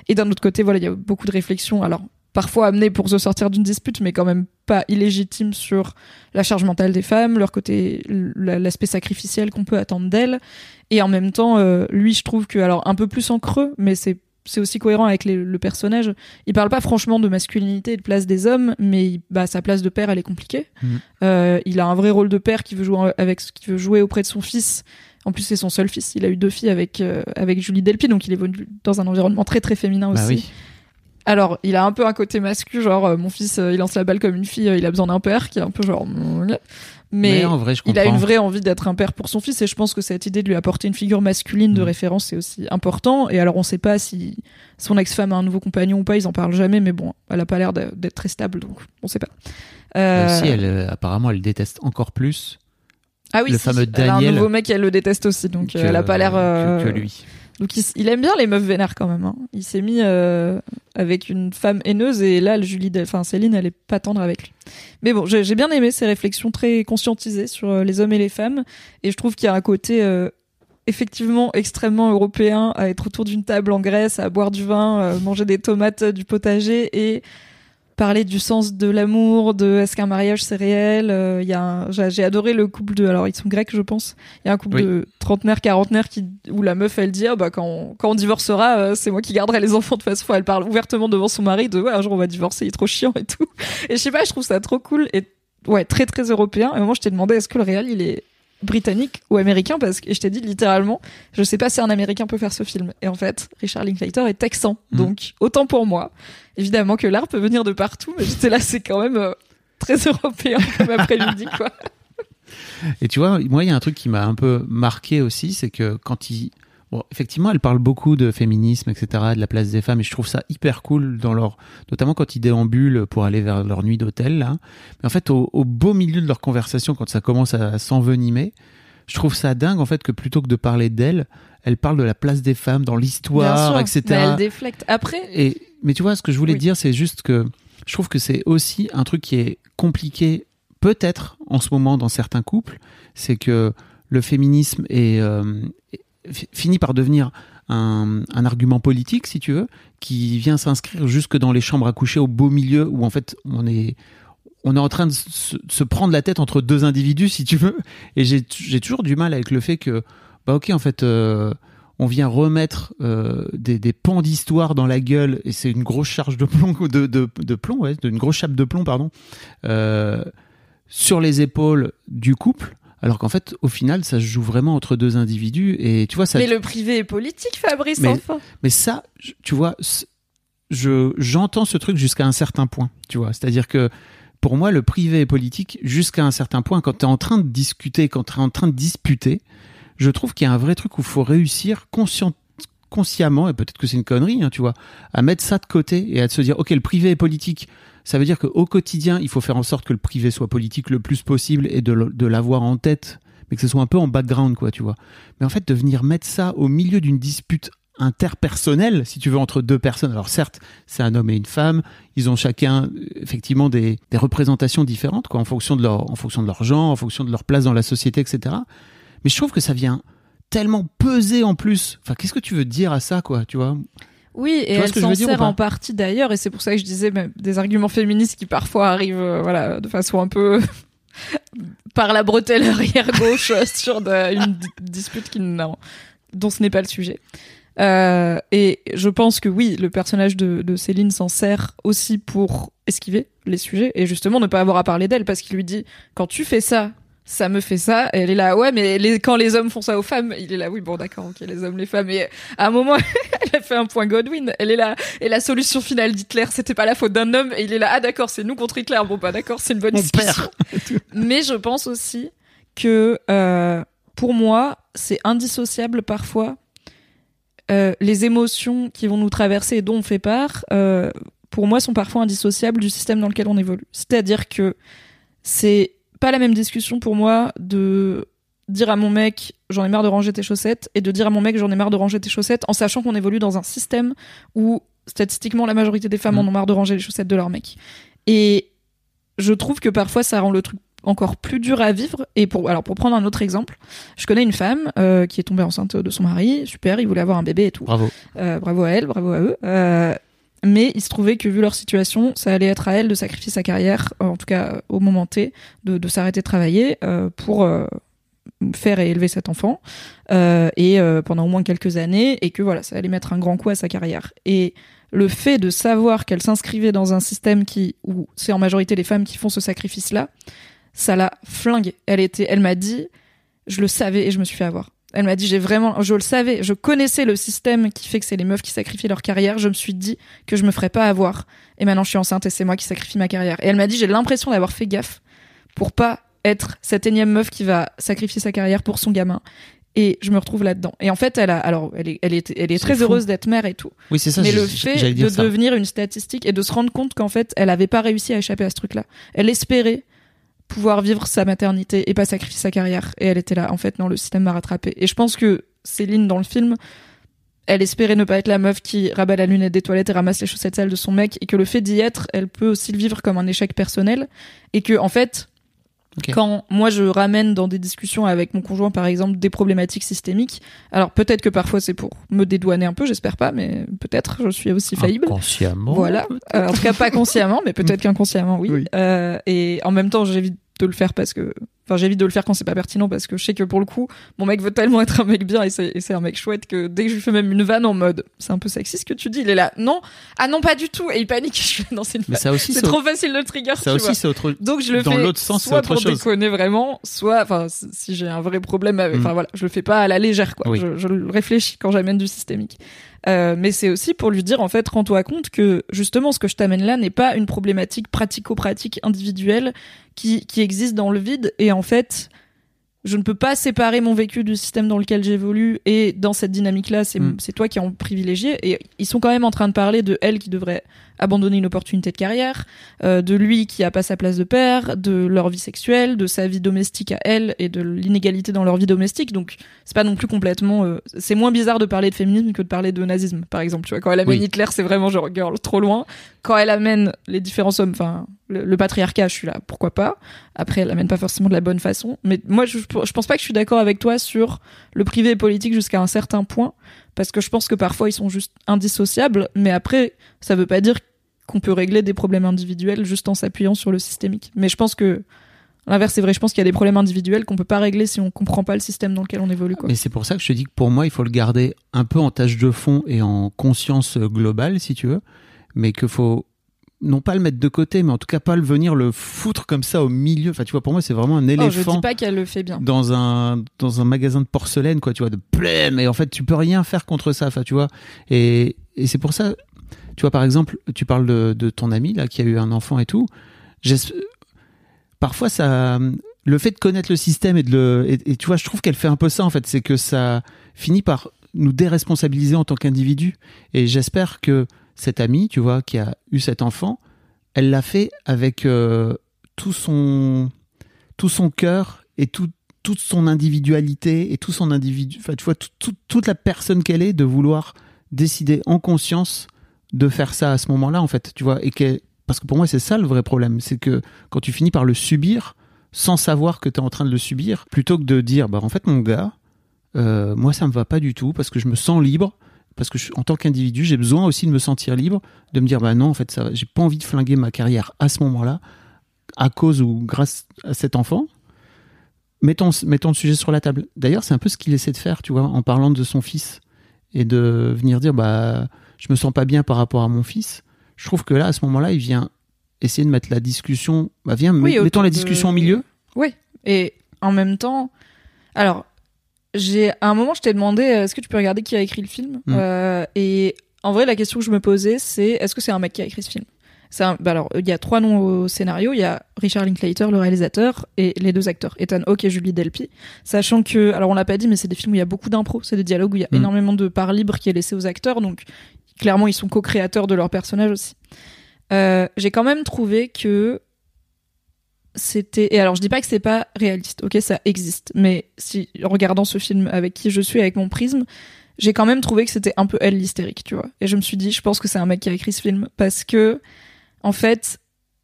A: Et d'un autre côté voilà il y a beaucoup de réflexions alors parfois amenées pour se sortir d'une dispute mais quand même pas illégitimes sur la charge mentale des femmes leur côté l'aspect sacrificiel qu'on peut attendre d'elles. Et en même temps euh, lui je trouve que alors un peu plus en creux mais c'est c'est aussi cohérent avec les- le personnage il parle pas franchement de masculinité et de place des hommes mais il- bah sa place de père elle est compliquée
B: Mhm.
A: Euh, il a un vrai rôle de père qui veut jouer avec qui veut jouer auprès de son fils en plus c'est son seul fils il a eu deux filles avec euh, avec Julie Delpy donc il évolue dans un environnement très très féminin aussi
B: Bah oui.
A: alors, il a un peu un côté masculin, genre euh, mon fils, euh, il lance la balle comme une fille, euh, il a besoin d'un père, qui est un peu genre. Mais,
B: en vrai, je
A: il a une vraie envie d'être un père pour son fils, et je pense que cette idée de lui apporter une figure masculine de
B: Mm.
A: référence, c'est aussi important. Et alors, on sait pas si son ex-femme a un nouveau compagnon ou pas, ils en parlent jamais, mais bon, elle a pas l'air d'être très stable, donc on sait pas. Euh,
B: aussi, elle, euh, apparemment, elle déteste encore plus
A: ah oui,
B: le
A: si,
B: fameux
A: elle a un
B: Daniel
A: nouveau mec, elle le déteste aussi, donc
B: que,
A: euh, elle a pas l'air.
B: que- que lui.
A: Donc il, aime bien les meufs vénères quand même. hein. Il s'est mis euh, avec une femme haineuse et là, Julie, enfin Céline, elle est pas tendre avec lui. Mais bon, j'ai bien aimé ces réflexions très conscientisées sur euh, les hommes et les femmes et je trouve qu'il y a un côté euh, effectivement extrêmement européen à être autour d'une table en Grèce, à boire du vin, manger des tomates, du potager et parler du sens de l'amour, de est-ce qu'un mariage c'est réel. euh, Il y a un- j'ai adoré le couple de, alors ils sont grecs je pense. Il y a un couple
B: Oui.
A: de trentenaires, quarantenaires qui, où la meuf elle dit ah, bah quand on, quand on divorcera euh, c'est moi qui garderai les enfants de façon. Elle parle ouvertement devant son mari de ouais un jour on va divorcer il est trop chiant et tout. Et je sais pas je trouve ça trop cool et ouais très très européen. Et au moment je t'ai demandé est-ce que le réel il est britannique ou américain parce que je t'ai dit littéralement je sais pas si un américain peut faire ce film et en fait Richard Linklater est texan
B: Mhm.
A: donc autant pour moi évidemment que l'art peut venir de partout mais j'étais là c'est quand même euh, très européen comme après-midi quoi <laughs>
B: Et tu vois, moi, il y a un truc qui m'a un peu marqué aussi, c'est que quand il. Bon, effectivement, elle parle beaucoup de féminisme, etc., de la place des femmes, et je trouve ça hyper cool dans leur. Notamment quand ils déambulent pour aller vers leur nuit d'hôtel, là. Mais en fait, au, au beau milieu de leur conversation, quand ça commence à s'envenimer, je trouve ça dingue, en fait, que plutôt que de parler d'elle, elle parle de la place des femmes dans l'histoire, etc.
A: mais elle déflecte après
B: Et, mais tu vois, ce que je voulais
A: Oui.
B: dire, c'est juste que je trouve que c'est aussi un truc qui est compliqué, peut-être en ce moment dans certains couples, c'est que le féminisme est, euh, finit par devenir un, argument politique, si tu veux, qui vient s'inscrire jusque dans les chambres à coucher au beau milieu où en fait on est on est en train de se, prendre la tête entre deux individus, si tu veux. Et j'ai toujours du mal avec le fait que, bah ok, en fait, euh, on vient remettre euh, des, des pans d'histoire dans la gueule, et c'est une grosse charge de plomb, de, de, de plomb, ouais, une grosse chape de plomb, pardon, euh, sur les épaules du couple. Alors qu'en fait, au final, ça se joue vraiment entre deux individus. Et tu vois, ça.
A: mais le privé est politique Fabrice
B: Mais-
A: enfin
B: Mais ça, tu vois, je j'entends ce truc jusqu'à un certain point, tu vois. C'est-à-dire que pour moi, le privé est politique jusqu'à un certain point. Quand tu es en train de discuter, quand tu es en train de disputer, je trouve qu'il y a un vrai truc où il faut réussir conscient- consciemment, et peut-être que c'est une connerie, hein, tu vois, à mettre ça de côté et à se dire, ok, le privé est politique. Ça veut dire qu'au quotidien, il faut faire en sorte que le privé soit politique le plus possible et de, l'avoir en tête, mais que ce soit un peu en background, quoi, tu vois. Mais en fait, de venir mettre ça au milieu d'une dispute interpersonnelle, si tu veux, entre deux personnes. Alors certes, c'est un homme et une femme, ils ont chacun effectivement des, des représentations différentes, quoi, en fonction de leur, en fonction de leur genre, en fonction de leur place dans la société, etc. Mais je trouve que ça vient tellement peser en plus. Enfin, qu'est-ce que tu veux dire à ça, quoi, tu vois?
A: Oui, et elle s'en sert en partie d'ailleurs, et c'est pour ça que je disais même des arguments féministes qui parfois arrivent, euh, voilà, de façon un peu <laughs> par la bretelle arrière gauche euh, <laughs> sur de- une di- dispute qui dont ce n'est pas le sujet. Euh, et je pense que oui, le personnage de, de Céline s'en sert aussi pour esquiver les sujets et justement ne pas avoir à parler d'elle parce qu'il lui dit quand tu fais ça, ça me fait ça. Et elle est là, ouais, mais les, quand les hommes font ça aux femmes, il est là, oui, bon, d'accord, ok, les hommes, les femmes. Et à un moment, <laughs> elle a fait un point Godwin. Elle est là, et la solution finale d'Hitler, c'était pas la faute d'un homme. Et il est là, ah d'accord, c'est nous contre Hitler. Bon, bah d'accord, c'est une bonne
B: Mon
A: discussion. <laughs> mais je pense aussi que euh, pour moi, c'est indissociable parfois. Euh, les émotions qui vont nous traverser et dont on fait part, euh, pour moi, sont parfois indissociables du système dans lequel on évolue. C'est-à-dire que c'est pas la même discussion pour moi de dire à mon mec j'en ai marre de ranger tes chaussettes et de dire à mon mec j'en ai marre de ranger tes chaussettes en sachant qu'on évolue dans un système où statistiquement la majorité des femmes
B: Mm.
A: en ont marre de ranger les chaussettes de leur mec. Et je trouve que parfois ça rend le truc encore plus dur à vivre. Et pour alors pour prendre un autre exemple, je connais une femme euh, qui est tombée enceinte de son mari, super, il voulait avoir un bébé et tout.
B: Bravo.
A: Euh, bravo à elle, bravo à eux. Euh, mais il se trouvait que vu leur situation, ça allait être à elle de sacrifier sa carrière, euh, en tout cas euh, au moment T, de, s'arrêter de travailler euh, pour faire et élever cet enfant, et pendant au moins quelques années, et que voilà, ça allait mettre un grand coup à sa carrière. Et le fait de savoir qu'elle s'inscrivait dans un système qui, où c'est en majorité les femmes qui font ce sacrifice-là, ça l'a flinguée. Elle était, elle m'a dit, je le savais et je me suis fait avoir. Elle m'a dit, j'ai vraiment, je le savais, je connaissais le système qui fait que c'est les meufs qui sacrifient leur carrière. Je me suis dit que je me ferais pas avoir. Et maintenant, je suis enceinte et c'est moi qui sacrifie ma carrière. Et elle m'a dit, j'ai l'impression d'avoir fait gaffe pour pas être cette énième meuf qui va sacrifier sa carrière pour son gamin. Et je me retrouve là-dedans. Et en fait, elle a, alors, elle est, elle est, elle est très
B: fou.
A: heureuse d'être mère et tout.
B: Oui, c'est ça.
A: Mais le fait de
B: ça.
A: devenir une statistique et de se rendre compte qu'en fait, elle avait pas réussi à échapper à ce truc-là. Elle espérait pouvoir vivre sa maternité et pas sacrifier sa carrière. Et elle était là. En fait, non, le système m'a rattrapée. Et je pense que Céline, dans le film, elle espérait ne pas être la meuf qui rabat la lunette des toilettes et ramasse les chaussettes sales de son mec et que le fait d'y être, elle peut aussi le vivre comme un échec personnel et que, en fait, Quand moi je ramène dans des discussions avec mon conjoint par exemple des problématiques systémiques, alors peut-être que parfois c'est pour me dédouaner un peu, j'espère pas, mais peut-être je suis aussi faillible.
B: Inconsciemment.
A: Voilà. Euh, en tout cas, pas consciemment, mais peut-être <laughs> qu'inconsciemment, oui.
B: Oui.
A: Euh, et en même temps, j'évite de le faire parce que, enfin, j'évite de le faire quand c'est pas pertinent parce que je sais que pour le coup, mon mec veut tellement être un mec bien et c'est, un mec chouette que dès que je lui fais même une vanne en mode, c'est un peu sexy ce que tu dis, il est là, non, ah non, pas du tout, et il panique. <laughs> Je suis c'est une C'est trop facile de trigger,
B: ça
A: tu
B: aussi, c'est autre.
A: Donc je le
B: Dans
A: fais
B: l'autre sens,
A: soit
B: autre
A: pour
B: chose.
A: déconner vraiment, soit enfin si- j'ai un vrai problème avec,
B: Mm.
A: enfin voilà, je le fais pas à la légère quoi.
B: Oui.
A: Je, je le réfléchis quand j'amène du systémique. Euh, mais c'est aussi pour lui dire en fait rends-toi compte que justement ce que je t'amène là n'est pas une problématique pratico-pratique individuelle qui qui existe dans le vide. Et en fait je ne peux pas séparer mon vécu du système dans lequel j'évolue et dans cette dynamique-là, c'est
B: Mm.
A: c'est toi qui en privilégié. Et ils sont quand même en train de parler de elle qui devrait abandonner une opportunité de carrière, euh, de lui qui a pas sa place de père, de leur vie sexuelle, de sa vie domestique à elle et de l'inégalité dans leur vie domestique. Donc c'est pas non plus complètement. euh, c'est moins bizarre de parler de féminisme que de parler de nazisme, par exemple. Tu vois, quand elle amène
B: Oui.
A: Hitler, c'est vraiment genre girl trop loin. Quand elle amène les différents hommes, enfin le, patriarcat, je suis là, pourquoi pas. Après, elle amène pas forcément de la bonne façon. Mais moi, je, je pense pas que je suis d'accord avec toi sur le privé et politique jusqu'à un certain point, parce que je pense que parfois ils sont juste indissociables. Mais après, ça veut pas dire qu'on peut régler des problèmes individuels juste en s'appuyant sur le systémique. Mais je pense que l'inverse est vrai. Je pense qu'il y a des problèmes individuels qu'on peut pas régler si on comprend pas le système dans lequel on évolue.
B: Mais c'est pour ça que je te dis que pour moi, il faut le garder un peu en tâche de fond et en conscience globale, si tu veux, mais qu'il faut non pas le mettre de côté, mais en tout cas pas le venir le foutre comme ça au milieu. Enfin, tu vois, pour moi, c'est vraiment un
A: Oh, je
B: éléphant
A: dis pas qu'elle le fait bien.
B: dans un dans un magasin de porcelaine, quoi, tu vois, de plein. Mais en fait, tu peux rien faire contre ça. Enfin, tu vois. Et et c'est pour ça, tu vois, par exemple, tu parles de, de ton ami là qui a eu un enfant et tout. Parfois, ça, le fait de connaître le système et de le, et, et tu vois, je trouve qu'elle fait un peu ça en fait, c'est que ça finit par nous déresponsabiliser en tant qu'individu. Et j'espère que cette amie, tu vois, qui a eu cet enfant, elle l'a fait avec euh, tout son tout son cœur et tout, toute son individualité et tout son individu, enfin tu vois tout- tout- toute la personne qu'elle est de vouloir décider en conscience de faire ça à ce moment-là en fait, tu vois et que parce que pour moi c'est ça le vrai problème, c'est que quand tu finis par le subir sans savoir que tu es en train de le subir, plutôt que de dire bah en fait mon gars, euh, moi ça me va pas du tout parce que je me sens libre parce que je- en tant qu'individu, j'ai besoin aussi de me sentir libre, de me dire bah non, en fait, ça, j'ai pas envie de flinguer ma carrière à ce moment-là, à cause ou grâce à cet enfant. Mettons, mettons le sujet sur la table. D'ailleurs, c'est un peu ce qu'il essaie de faire, tu vois, en parlant de son fils et de venir dire bah je me sens pas bien par rapport à mon fils. Je trouve que là, à ce moment-là, il vient essayer de mettre la discussion. Bah viens,
A: Oui,
B: met- mettons la
A: de-
B: discussion au milieu.
A: Oui. Et en même temps, alors, j'ai à un moment, je t'ai demandé, euh, est-ce que tu peux regarder qui a écrit le film
B: Mm.
A: Euh, Et en vrai, la question que je me posais, c'est est-ce que c'est un mec qui a écrit ce film? C'est un- bah alors, il y a trois noms au scénario. Il y a Richard Linklater, le réalisateur, et les deux acteurs, Ethan Hawke et Julie Delpy. Sachant que, alors on l'a pas dit, mais c'est des films où il y a beaucoup d'impro, c'est des dialogues où il y a
B: Mm.
A: énormément de part libre qui est laissée aux acteurs. Donc, clairement, ils sont co-créateurs de leurs personnages aussi. Euh, j'ai quand même trouvé que c'était et alors je dis pas que c'est pas réaliste ok ça existe mais si en regardant ce film avec qui je suis avec mon prisme j'ai quand même trouvé que c'était un peu elle l'hystérique tu vois. Et je me suis dit je pense que c'est un mec qui a écrit ce film parce que en fait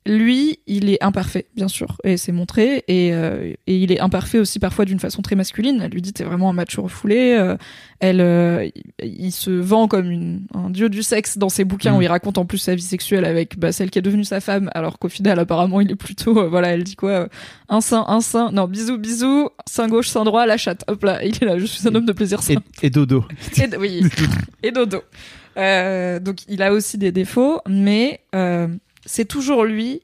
A: lui il est imparfait bien sûr et c'est montré et, euh, et il est imparfait aussi parfois d'une façon très masculine elle lui dit t'es vraiment un macho refoulé euh, elle euh, il, se vend comme une, un dieu du sexe dans ses bouquins
B: Mm.
A: où il raconte en plus sa vie sexuelle avec bah, celle qui est devenue sa femme alors qu'au final apparemment il est plutôt euh, voilà elle dit quoi euh, un sein un sein non bisous bisous sein gauche sein droit la chatte hop là il est là je suis un homme de plaisir
B: Et,
A: sain
B: et dodo.
A: et, oui, <laughs> et dodo. Euh, donc il a aussi des défauts, mais euh, c'est toujours lui.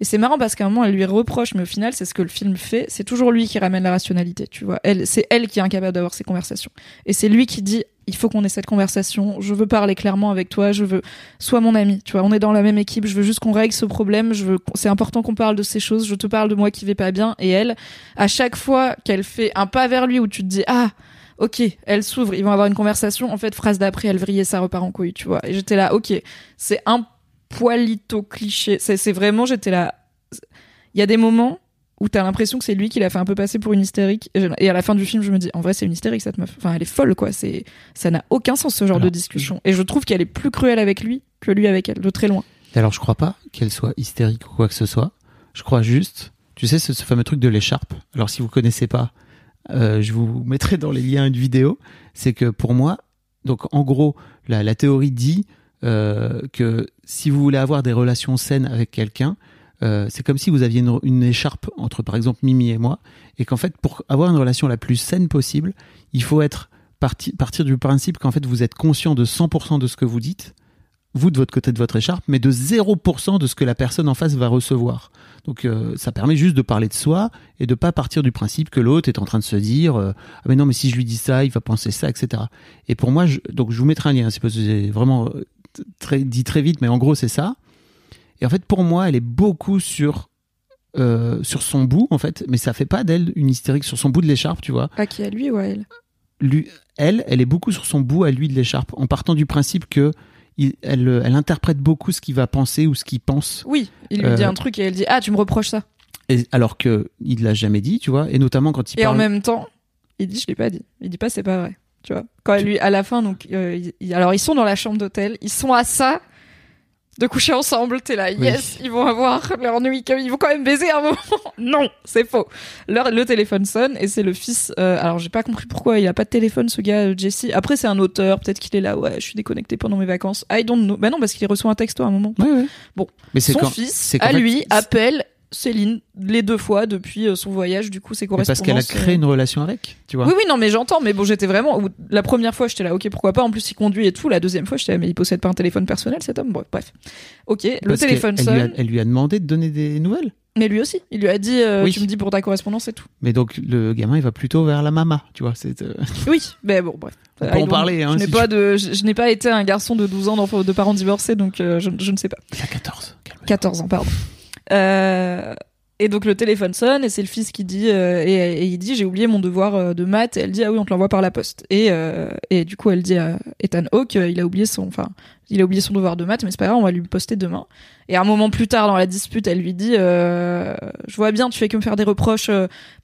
A: Et c'est marrant parce qu'à un moment elle lui reproche, mais au final c'est ce que le film fait. C'est toujours lui qui ramène la rationalité, tu vois. Elle, c'est elle qui est incapable d'avoir ces conversations. Et c'est lui qui dit il faut qu'on ait cette conversation. Je veux parler clairement avec toi. Je veux sois mon ami. Tu vois, on est dans la même équipe. Je veux juste qu'on règle ce problème. Je veux. C'est important qu'on parle de ces choses. Je te parle de moi qui vais pas bien. Et elle, à chaque fois qu'elle fait un pas vers lui où tu te dis ah ok, elle s'ouvre, ils vont avoir une conversation. En fait, phrase d'après, elle vrille et ça repart en couille, tu vois. Et j'étais là, ok, c'est un poilito cliché. C'est vraiment, j'étais là. Il y a des moments où t'as l'impression que c'est lui qui l'a fait un peu passer pour une hystérique. Et à la fin du film, je me dis, en vrai, c'est une hystérique cette meuf. Enfin, elle est folle, quoi. C'est, ça n'a aucun sens ce genre
B: Alors,
A: de discussion. Et je trouve qu'elle est plus cruelle avec lui que lui avec elle, de très loin.
B: Alors, je crois pas qu'elle soit hystérique ou quoi que ce soit. Je crois juste, tu sais, ce, ce fameux truc de l'écharpe. Alors, si vous connaissez pas, euh, je vous mettrai dans les liens une vidéo. C'est que pour moi, donc en gros, la, la théorie dit euh, que si vous voulez avoir des relations saines avec quelqu'un, euh, c'est comme si vous aviez une, écharpe entre, par exemple, Mimi et moi, et qu'en fait, pour avoir une relation la plus saine possible, il faut être parti, partir du principe qu'en fait, vous êtes conscient de 100% de ce que vous dites, vous de votre côté de votre écharpe, mais de 0% de ce que la personne en face va recevoir. Donc euh, ça permet juste de parler de soi et de pas partir du principe que l'autre est en train de se dire euh, ah mais non mais si je lui dis ça il va penser ça etc. Et pour moi je, donc je vous mettrai un lien c'est vraiment euh, très, dit très vite mais en gros c'est ça. Et en fait pour moi elle est beaucoup sur euh, sur son bout en fait mais ça fait pas d'elle une hystérique sur son bout de l'écharpe tu vois
A: À qui à lui ou à elle?
B: Lui, elle, elle est beaucoup sur son bout à lui de l'écharpe, en partant du principe que il- elle, euh, elle interprète beaucoup ce qu'il va penser ou ce qu'il pense,
A: Oui, il lui
B: Euh,
A: dit un truc et elle dit ah tu me reproches ça.
B: et, alors que il l'a jamais dit, tu vois, et notamment quand il
A: Et en même temps, il dit je l'ai pas dit. Il dit pas c'est pas vrai. Tu vois. Quand elle lui à la fin donc euh, alors ils sont dans la chambre d'hôtel, ils sont à ça de coucher ensemble, t'es là,
B: Oui.
A: yes, ils vont avoir leur nuit, ils vont quand même baiser à un moment. <laughs> non, c'est faux. Leur, le téléphone sonne et c'est le fils. euh, alors j'ai pas compris pourquoi il a pas de téléphone ce gars euh, Jesse. Après c'est un auteur, peut-être qu'il est là, ouais, je suis déconnecté pendant mes vacances. I don't know. Bah non parce qu'il reçoit un texto à un moment.
B: Ouais, ouais.
A: Bon.
B: mais
A: Son
B: quand.
A: fils à
B: fait,
A: lui appelle Céline les deux fois depuis euh, son voyage. Du coup c'est
B: mais parce qu'elle a créé
A: euh,
B: une relation avec, tu vois.
A: oui, oui, non, mais j'entends, mais bon, j'étais vraiment. La première fois, j'étais là, ok, pourquoi pas. En plus, il conduit et tout. La deuxième fois, j'étais là, mais il possède pas un téléphone personnel, cet homme. Bon, bref. Ok, le téléphone
B: elle, lui a,
A: sonne,
B: elle lui a demandé de donner des nouvelles.
A: mais lui aussi. Il lui a dit, euh,
B: Oui.
A: tu me dis pour ta correspondance et tout.
B: Mais donc le gamin il va plutôt vers la mama, tu vois. C'est euh, <laughs>
A: Oui, mais bon, bref.
B: On peut en parler, hein,
A: Je n'ai
B: si
A: pas de, je, je n'ai pas été un garçon de 12 ans de parents divorcés, donc euh, je, je ne sais pas.
B: il a 14. calme-toi.
A: 14 ans, pardon. Euh, Et donc le téléphone sonne et c'est le fils qui dit euh, et, il dit j'ai oublié mon devoir euh, de maths. Et elle dit ah oui on te l'envoie par la poste. Et et du coup elle dit à Ethan Hawke il a oublié son enfin il a oublié son devoir de maths mais c'est pas grave on va lui poster demain. Et un moment plus tard dans la dispute elle lui dit je vois bien tu fais que me faire des reproches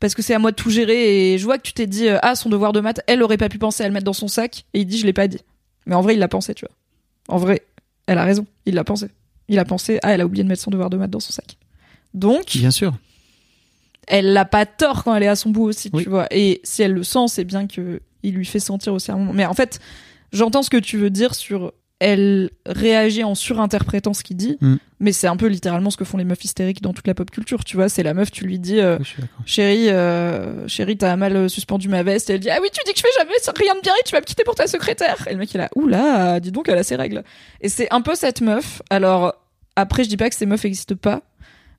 A: parce que c'est à moi de tout gérer. Et je vois que tu t'es dit ah son devoir de maths elle aurait pas pu penser à le mettre dans son sac. Et il dit je l'ai pas dit. Mais en vrai il l'a pensé tu vois. En vrai elle a raison il l'a pensé il a pensé ah elle a oublié de mettre son devoir de maths dans son sac donc
B: Bien sûr.
A: elle l'a pas tort quand elle est à son bout aussi,
B: Oui.
A: tu vois. Et si elle le sent, c'est bien que il lui fait sentir aussi un moment. Mais en fait, j'entends ce que tu veux dire sur elle réagit en surinterprétant ce qu'il dit,
B: Mm.
A: mais c'est un peu littéralement ce que font les meufs hystériques dans toute la pop culture, tu vois. C'est la meuf, tu lui dis, euh,
B: Oui,
A: chérie, euh, chérie, t'as mal euh, suspendu ma veste. Et elle dit, ah oui, tu dis que je fais jamais rien de bien et tu vas me quitter pour ta secrétaire. Et le mec, il a, oula, dis donc, elle a ses règles. Et c'est un peu cette meuf. Alors, après, je dis pas que ces meufs n'existent pas,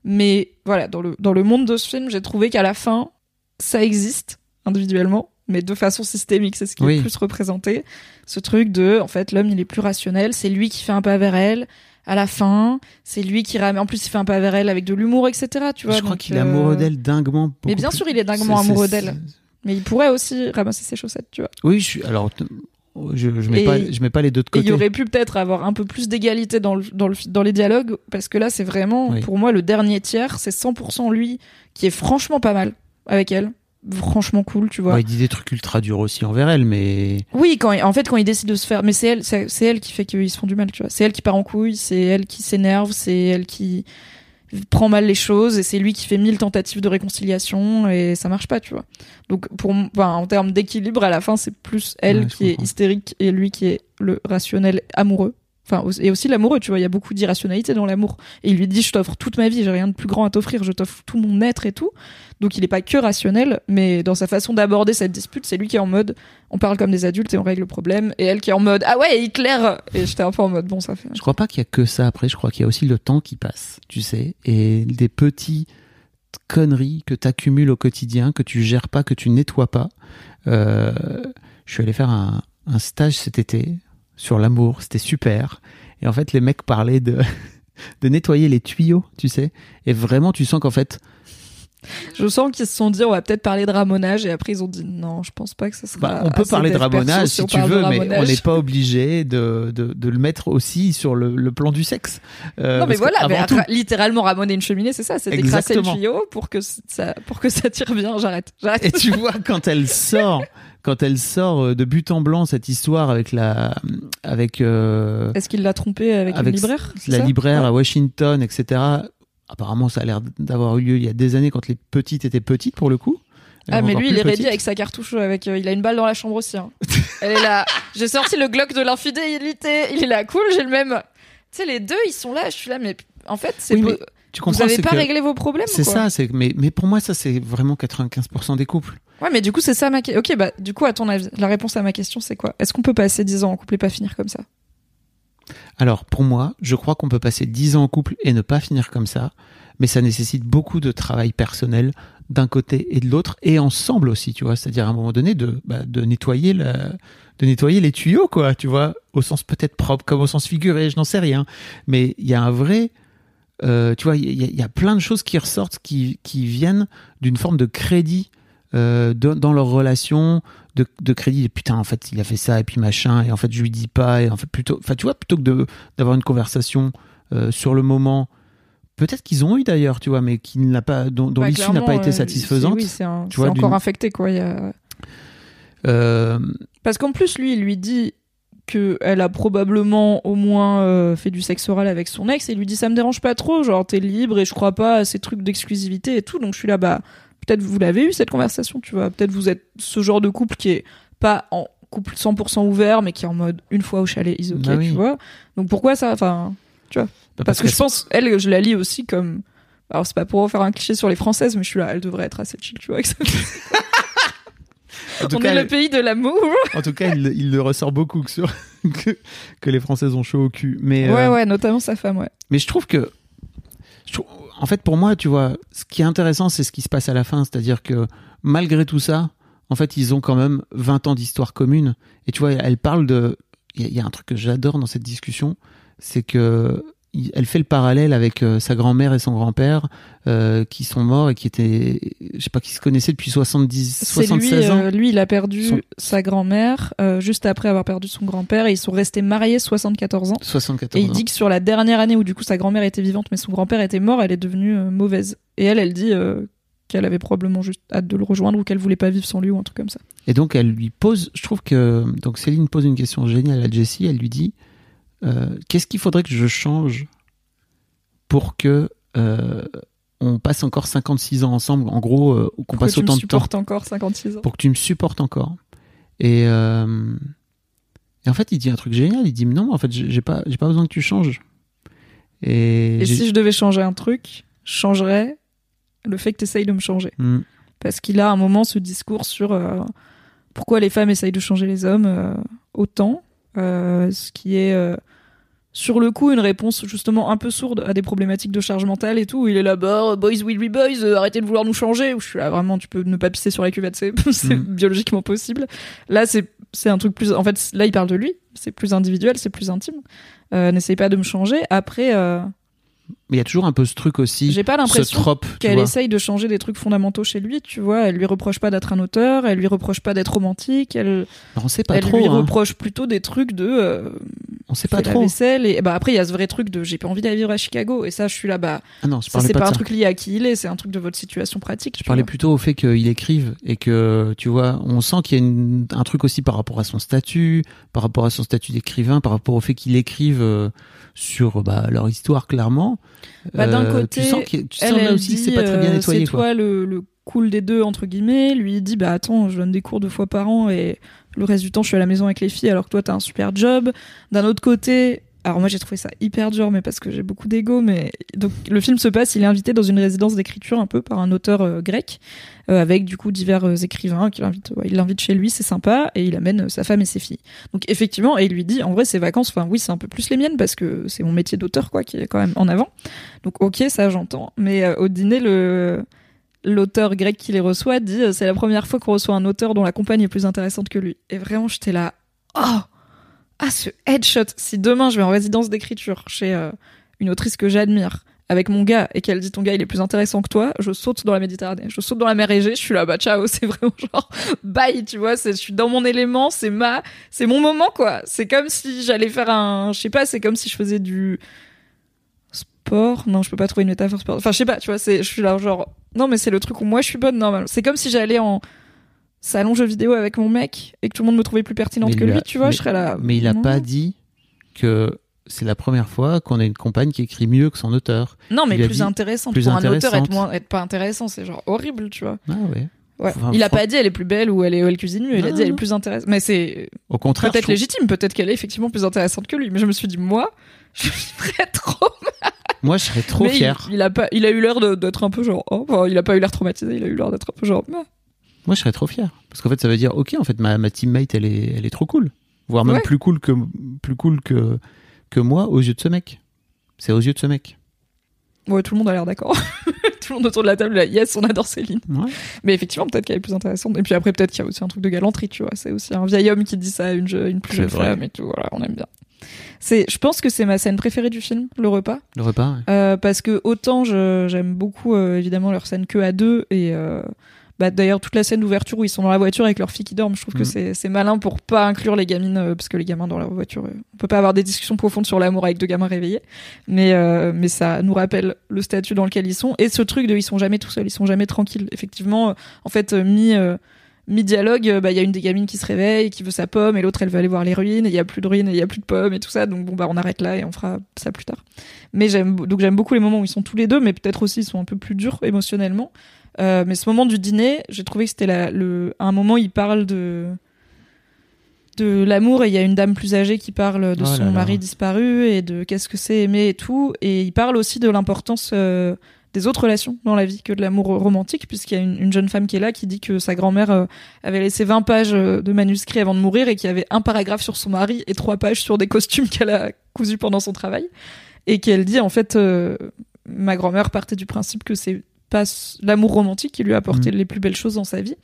A: mais voilà, dans le, dans le monde de ce film, j'ai trouvé qu'à la fin, ça existe individuellement, mais de façon systémique, c'est ce qui est le plus représenté. Ce truc de, en fait, l'homme, il est plus rationnel, c'est lui qui fait un pas vers elle. À la fin, c'est lui qui ramène. En plus, il fait un pas vers elle avec de l'humour, etc. Tu vois.
B: je crois qu'il est
A: euh,
B: amoureux d'elle dinguement.
A: Mais bien
B: plus-
A: sûr, il est dinguement amoureux d'elle. Mais il pourrait aussi ramasser ses chaussettes, tu vois.
B: Oui, je suis. Alors, je, je mets
A: Et-
B: pas, je mets pas les deux de
A: il
B: côté.
A: y aurait pu peut-être avoir un peu plus d'égalité dans, le, dans, le, dans les dialogues, parce que là, c'est vraiment,
B: Oui.
A: pour moi, le dernier tiers, c'est 100% lui qui est franchement pas mal avec elle. Franchement cool, tu vois.
B: Ouais, il dit des trucs ultra durs aussi envers elle, mais
A: Oui, quand il- en fait, quand il décide de se faire, mais c'est elle, c'est c'est elle qui fait qu'ils se font du mal, tu vois. C'est elle qui part en couille, c'est elle qui s'énerve, c'est elle qui prend mal les choses, et c'est lui qui fait mille tentatives de réconciliation, et ça marche pas, tu vois. Donc, pour, enfin, en termes d'équilibre, à la fin, c'est plus elle
B: Ouais,
A: qui est hystérique et lui qui est le rationnel amoureux. Et aussi l'amoureux, tu vois. Il y a beaucoup d'irrationalité dans l'amour. Et il lui dit, je t'offre toute ma vie, j'ai rien de plus grand à t'offrir, je t'offre tout mon être et tout. Donc il est pas que rationnel, mais dans sa façon d'aborder cette dispute, c'est lui qui est en mode on parle comme des adultes et on règle le problème, et elle qui est en mode ah ouais Hitler et j'étais un peu en mode bon ça fait.
B: je crois pas qu'il y a que ça après. Je crois qu'il y a aussi le temps qui passe, tu sais, et des petites conneries que tu accumules au quotidien, que tu gères pas, que tu nettoies pas. Euh, je suis allé faire un stage cet été sur l'amour, c'était super. Et en fait, les mecs parlaient de <laughs> de nettoyer les tuyaux, tu sais. Et vraiment, tu sens qu'en fait,
A: Je sens qu'ils se sont dit on va peut-être parler de ramonage et après ils ont dit non je pense pas que ça sera.
B: Bah, on peut parler de ramonage
A: si
B: tu veux, mais on n'est pas obligé de, de, de le mettre aussi sur le, le plan du sexe. Euh,
A: Non mais voilà, mais
B: tout-
A: littéralement ramonner une cheminée c'est ça, c'est décrasser le tuyau pour que ça pour que ça tire bien. J'arrête, j'arrête.
B: Et tu vois quand elle sort, <laughs> quand elle sort euh, de but en blanc cette histoire avec la, avec euh,
A: Est-ce qu'il l'a trompé avec,
B: avec
A: une libraire
B: la libraire
A: Ouais.
B: à Washington, etc. Apparemment, ça a l'air d'avoir eu lieu il y a des années quand les petites étaient petites pour le coup.
A: Ah mais lui il est ready
B: petite.
A: avec sa cartouche avec euh, il a une balle dans la chambre aussi. hein. <laughs> Elle est là. J'ai sorti le Glock de l'infidélité. Il est là cool. J'ai le même. Tu sais les deux ils sont là. Je suis là mais en fait c'est
B: Oui,
A: beau-
B: mais Tu
A: vous
B: comprends
A: avez
B: c'est
A: pas réglé vos problèmes.
B: C'est ça, c'est mais mais pour moi ça c'est vraiment 95% des couples.
A: Ouais mais du coup c'est ça ma question. Ok bah du coup à ton avis la réponse à ma question c'est quoi? Est-ce qu'on peut passer 10 ans en couple et pas finir comme ça?
B: Alors pour moi, je crois qu'on peut passer 10 ans en couple et ne pas finir comme ça, mais ça nécessite beaucoup de travail personnel d'un côté et de l'autre et ensemble aussi, tu vois, c'est-à-dire à un moment donné de bah, de nettoyer de nettoyer les tuyaux quoi, tu vois, au sens peut-être propre comme au sens figuré, je n'en sais rien, mais il y a un vrai euh, tu vois, il y, a- plein de choses qui ressortent qui viennent d'une forme de crédit euh, dans, dans leur relation de, de crédit putain en fait il a fait ça et puis machin et en fait je lui dis pas et en fait plutôt enfin tu vois plutôt que de d'avoir une conversation euh, sur le moment peut-être qu'ils ont eu d'ailleurs tu vois mais qui n'a pas dont, dont
A: Bah,
B: l'issue n'a pas été
A: euh,
B: satisfaisante
A: Oui c'est encore infecté quoi. il y a-
B: Euh,
A: Parce qu'en plus, lui, il lui dit que elle a probablement au moins euh, fait du sexe oral avec son ex et lui dit ça me dérange pas trop, genre t'es libre et je crois pas à ces trucs d'exclusivité et tout. Donc je suis là, bah peut-être vous l'avez eu cette conversation, tu vois. Peut-être vous êtes ce genre de couple qui est pas en couple 100% ouvert mais qui est en mode une fois au chalet, is
B: Bah oui.
A: tu vois. Donc pourquoi ça Enfin,
B: bah,
A: parce, que je pense, elle, je la lis aussi comme. Alors, c'est pas pour faire un cliché sur les françaises, mais je suis là, elle devrait être assez chill, tu vois. avec ça. <laughs>
B: en tout
A: On
B: cas,
A: est le pays de l'amour.
B: en tout cas il, il le ressort beaucoup que, sur, <laughs> que, que les Françaises ont chaud au cul mais
A: Ouais,
B: euh,
A: ouais, notamment sa femme, ouais.
B: Mais je trouve que, je trouve- en fait, pour moi, tu vois, ce qui est intéressant, c'est ce qui se passe à la fin. C'est-à-dire que malgré tout ça, en fait, ils ont quand même 20 ans d'histoire commune. Et tu vois, elle parle de. Il y, a- un truc que j'adore dans cette discussion, c'est que elle fait le parallèle avec euh, sa grand-mère et son grand-père euh, qui sont morts et qui étaient, je sais pas, qui se connaissaient depuis 70,
A: C'est lui,
B: 76 ans.
A: euh, lui, il a perdu
B: Son-
A: sa grand-mère euh, juste après avoir perdu son grand-père et ils sont restés mariés 74 ans.
B: 74
A: Et il
B: ans.
A: dit que sur la dernière année où du coup sa grand-mère était vivante mais son grand-père était mort, elle est devenue mauvaise. Et elle, elle dit qu'elle avait probablement juste hâte de le rejoindre ou qu'elle voulait pas vivre sans lui ou un truc comme ça.
B: Et donc elle lui pose, je trouve que donc Céline pose une question géniale à Jessie. Elle lui dit euh, qu'est-ce qu'il faudrait que je change pour que euh, on passe encore 56 ans ensemble, en gros, euh, qu'on passe
A: tu me
B: autant de temps
A: supportes encore 56 ans?
B: pour que tu me supportes encore? Et, euh, et en fait, il dit un truc génial. Il dit non, en fait, j'ai pas, j'ai pas besoin que tu changes. Et,
A: si je devais changer un truc, je changerais le fait que tu essayes de me changer.
B: Hmm.
A: Parce qu'il a un moment ce discours sur pourquoi les femmes essayent de changer les hommes autant, ce qui est euh, sur le coup une réponse justement un peu sourde à des problématiques de charge mentale et tout. où Il est là, bah, boys will be boys, euh, arrêtez de vouloir nous changer. Où je suis là, vraiment, tu peux ne pas pisser sur la cuvette, <laughs> c'est
B: Mm.
A: biologiquement possible. Là, c'est c'est un truc plus. En fait, là, il parle de lui, c'est plus individuel, c'est plus intime. Euh, N'essaye pas de me changer. Après, euh,
B: Mais il y a toujours un peu ce truc aussi,
A: j'ai pas l'impression qu'elle essaye de changer des trucs fondamentaux chez lui, tu vois. Elle lui reproche pas d'être un auteur, elle lui reproche pas d'être romantique, elle,
B: on sait pas
A: elle
B: trop.
A: lui
B: hein.
A: reproche plutôt des trucs de. Euh,
B: On sait pas
A: la
B: trop.
A: vaisselle et bah après il y a ce vrai truc de j'ai pas envie d'aller vivre à Chicago et ça je suis là bah
B: Ah non, je
A: ça c'est
B: pas
A: un truc lié à qui il est, c'est un truc de votre situation pratique.
B: Je parlais
A: vois.
B: plutôt au fait qu'il écrive et que, tu vois, on sent qu'il y a une- un truc aussi par rapport à son statut, par rapport à son statut d'écrivain, par rapport au fait qu'il écrive euh, sur bah, leur histoire clairement.
A: Bah, d'un
B: Euh,
A: côté,
B: tu sens, sens
A: Elle,
B: là
A: elle
B: aussi que
A: dit,
B: c'est pas très bien
A: euh,
B: nettoyé.
A: C'est toi le, le cool des deux entre guillemets. Lui il dit bah attends je donne des cours deux fois par an et le reste du temps je suis à la maison avec les filles alors que toi t'as un super job. D'un autre côté alors moi j'ai trouvé ça hyper dur mais parce que j'ai beaucoup d'ego mais donc le film se passe il est invité dans une résidence d'écriture un peu par un auteur euh, grec euh, avec du coup divers euh, écrivains qui l'invitent ouais, il l'invite chez lui c'est sympa et il amène sa femme et ses filles. Donc effectivement et il lui dit en vrai ces vacances enfin oui c'est un peu plus les miennes parce que c'est mon métier d'auteur quoi qui est quand même en avant. Donc ok ça j'entends. Mais au dîner le l'auteur grec qui les reçoit dit c'est la première fois qu'on reçoit un auteur dont la compagne est plus intéressante que lui. Et vraiment j'étais là oh ah ce headshot si demain je vais en résidence d'écriture chez euh, une autrice que j'admire avec mon gars et qu'elle dit ton gars il est plus intéressant que toi, je saute dans la Méditerranée, je saute dans la mer Égée, je suis là bah ciao, <laughs> c'est vraiment genre bye, tu vois, c'est je suis dans mon élément, c'est ma c'est mon moment quoi. C'est comme si j'allais faire un je sais pas, c'est comme si je faisais du sport. Non, je peux pas trouver une métaphore sport. Enfin, je sais pas, tu vois, c'est je suis là genre non mais c'est le truc où moi je suis bonne normalement. C'est comme si j'allais en salon jeu vidéo avec mon mec et que tout le monde me trouvait plus pertinente
B: Mais
A: que lui,
B: a-
A: tu vois,
B: mais-
A: je serais là.
B: Mais il a
A: non.
B: pas dit que c'est la première fois qu'on a une compagne qui écrit mieux que son auteur.
A: Non, mais plus intéressante.
B: plus
A: Pour un auteur, être, moins, être pas intéressant, c'est genre horrible, tu vois.
B: Ah ouais.
A: Ouais.
B: Enfin,
A: il a pas dit elle est plus belle ou elle, est, elle cuisine mieux. Il a dit elle est plus intéressante. Mais c'est
B: Au contraire,
A: peut-être légitime. Peut-être qu'elle est effectivement plus intéressante que lui. Mais je me suis dit, moi, <laughs> je serais trop.
B: moi je serais trop
A: mais
B: fier.
A: Il, a pas, il a eu l'air d'être un peu genre. Oh, enfin, il a pas eu l'air traumatisé. Il a eu l'air d'être un peu genre.
B: Moi je serais trop fier. Parce qu'en fait ça veut dire, ok, en fait ma, ma teammate elle est, elle est trop cool. Voire même
A: Ouais.
B: plus cool que, plus cool que, que moi aux yeux de ce mec. C'est aux yeux de ce mec.
A: Ouais, tout le monde a l'air d'accord. <laughs> tout le monde autour de la table, là, yes, on adore Céline.
B: Ouais.
A: Mais effectivement, peut-être qu'elle est plus intéressante. Et puis après, peut-être qu'il y a aussi un truc de galanterie, tu vois. C'est aussi un vieil homme qui dit ça à une, une plus jeune femme et tout. Voilà, on aime bien. C'est, je pense que c'est ma scène préférée du film, le repas.
B: Le repas, ouais.
A: Euh, parce que autant j'aime beaucoup euh, évidemment leur scène que à deux et euh, bah, d'ailleurs toute la scène d'ouverture où ils sont dans la voiture avec leur fille qui dorment je trouve que
B: Mhm.
A: c'est malin pour pas inclure les gamines euh, parce que les gamins dans la voiture euh, on peut pas avoir des discussions profondes sur l'amour avec deux gamins réveillés mais euh, mais ça nous rappelle le statut dans lequel ils sont et ce truc de ils sont jamais tout seuls ils sont jamais tranquilles effectivement euh, en fait euh, mi mi-dialogue, bah, il y a une des gamines qui se réveille, qui veut sa pomme, et l'autre, elle veut aller voir les ruines, et il y a plus de ruines, et il y a plus de pommes, et tout ça. Donc, bon, bah, on arrête là, et on fera ça plus tard. Mais j'aime, donc j'aime beaucoup les moments où ils sont tous les deux, mais peut-être aussi ils sont un peu plus durs émotionnellement. Euh, mais ce moment du dîner, j'ai trouvé que c'était le, à un moment, il parle de, de l'amour, et il y a une dame plus âgée qui parle de
B: Oh
A: son
B: là.
A: mari disparu, et de qu'est-ce que c'est aimer et tout. Et il parle aussi de l'importance, euh, des autres relations dans la vie que de l'amour romantique, puisqu'il y a une, une jeune femme qui est là qui dit que sa grand-mère euh, avait laissé 20 pages de manuscrits avant de mourir et qu'il y avait un paragraphe sur son mari et trois pages sur des costumes <laughs> qu'elle a cousus pendant son travail. Et qu'elle dit, en fait, ma grand-mère partait du principe que c'est pas l'amour romantique qui lui a apporté les plus belles choses dans sa vie.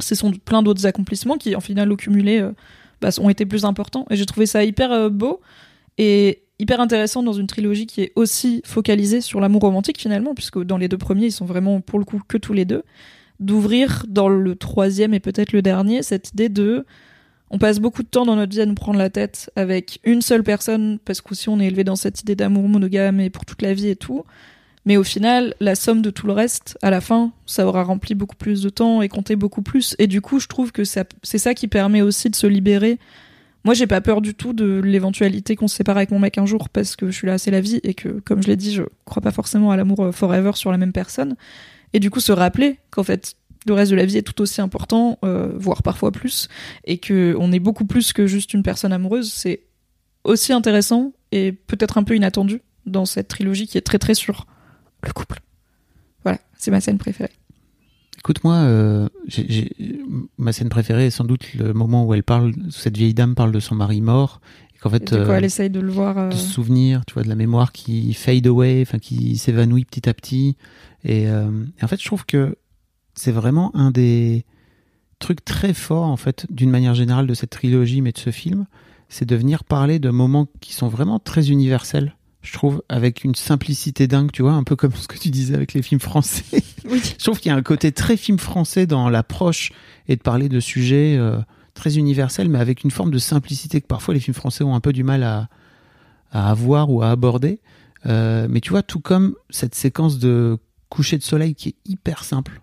A: Ce sont plein d'autres accomplissements qui, en final, au cumulé, euh, bah, ont été plus importants. Et j'ai trouvé ça hyper euh, beau et hyper intéressant dans une trilogie qui est aussi focalisée sur l'amour romantique finalement, puisque dans les deux premiers, ils sont vraiment pour le coup que tous les deux, d'ouvrir dans le troisième et peut-être le dernier cette idée de on passe beaucoup de temps dans notre vie à nous prendre la tête avec une seule personne, parce qu'aussi on est élevé dans cette idée d'amour monogame et pour toute la vie et tout. Mais au final, la somme de tout le reste, à la fin, ça aura rempli beaucoup plus de temps et compté beaucoup plus. Et du coup, je trouve que c'est ça qui permet aussi de se libérer. Moi, j'ai pas peur du tout de l'éventualité qu'on se sépare avec mon mec un jour parce que je suis là, c'est la vie et que, comme je l'ai dit, je crois pas forcément à l'amour euh, forever sur la même personne. Et du coup, se rappeler qu'en fait, le reste de la vie est tout aussi important, euh, voire parfois plus, et que on est beaucoup plus que juste une personne amoureuse, c'est aussi intéressant et peut-être un peu inattendu dans cette trilogie qui est très très sur le couple. Voilà, c'est ma scène préférée.
B: Écoute, moi, euh, ma scène préférée est sans doute le moment où elle parle, cette vieille dame parle de son mari mort, et qu'en fait,
A: coup,
B: euh,
A: elle essaye de le voir. euh,
B: de se souvenir, tu vois, de la mémoire qui fade away, enfin qui s'évanouit petit à petit. Et, et en fait, je trouve que c'est vraiment un des trucs très forts, en fait, d'une manière générale de cette trilogie, mais de ce film, c'est de venir parler de moments qui sont vraiment très universels. Je trouve avec une simplicité dingue, tu vois, un peu comme ce que tu disais avec les films français. <laughs>
A: Oui.
B: Je trouve qu'il y a un côté très film français dans l'approche et de parler de sujets euh, très universels, mais avec une forme de simplicité que parfois les films français ont un peu du mal à, à avoir ou à aborder. Euh, mais tu vois, tout comme cette séquence de coucher de soleil qui est hyper simple,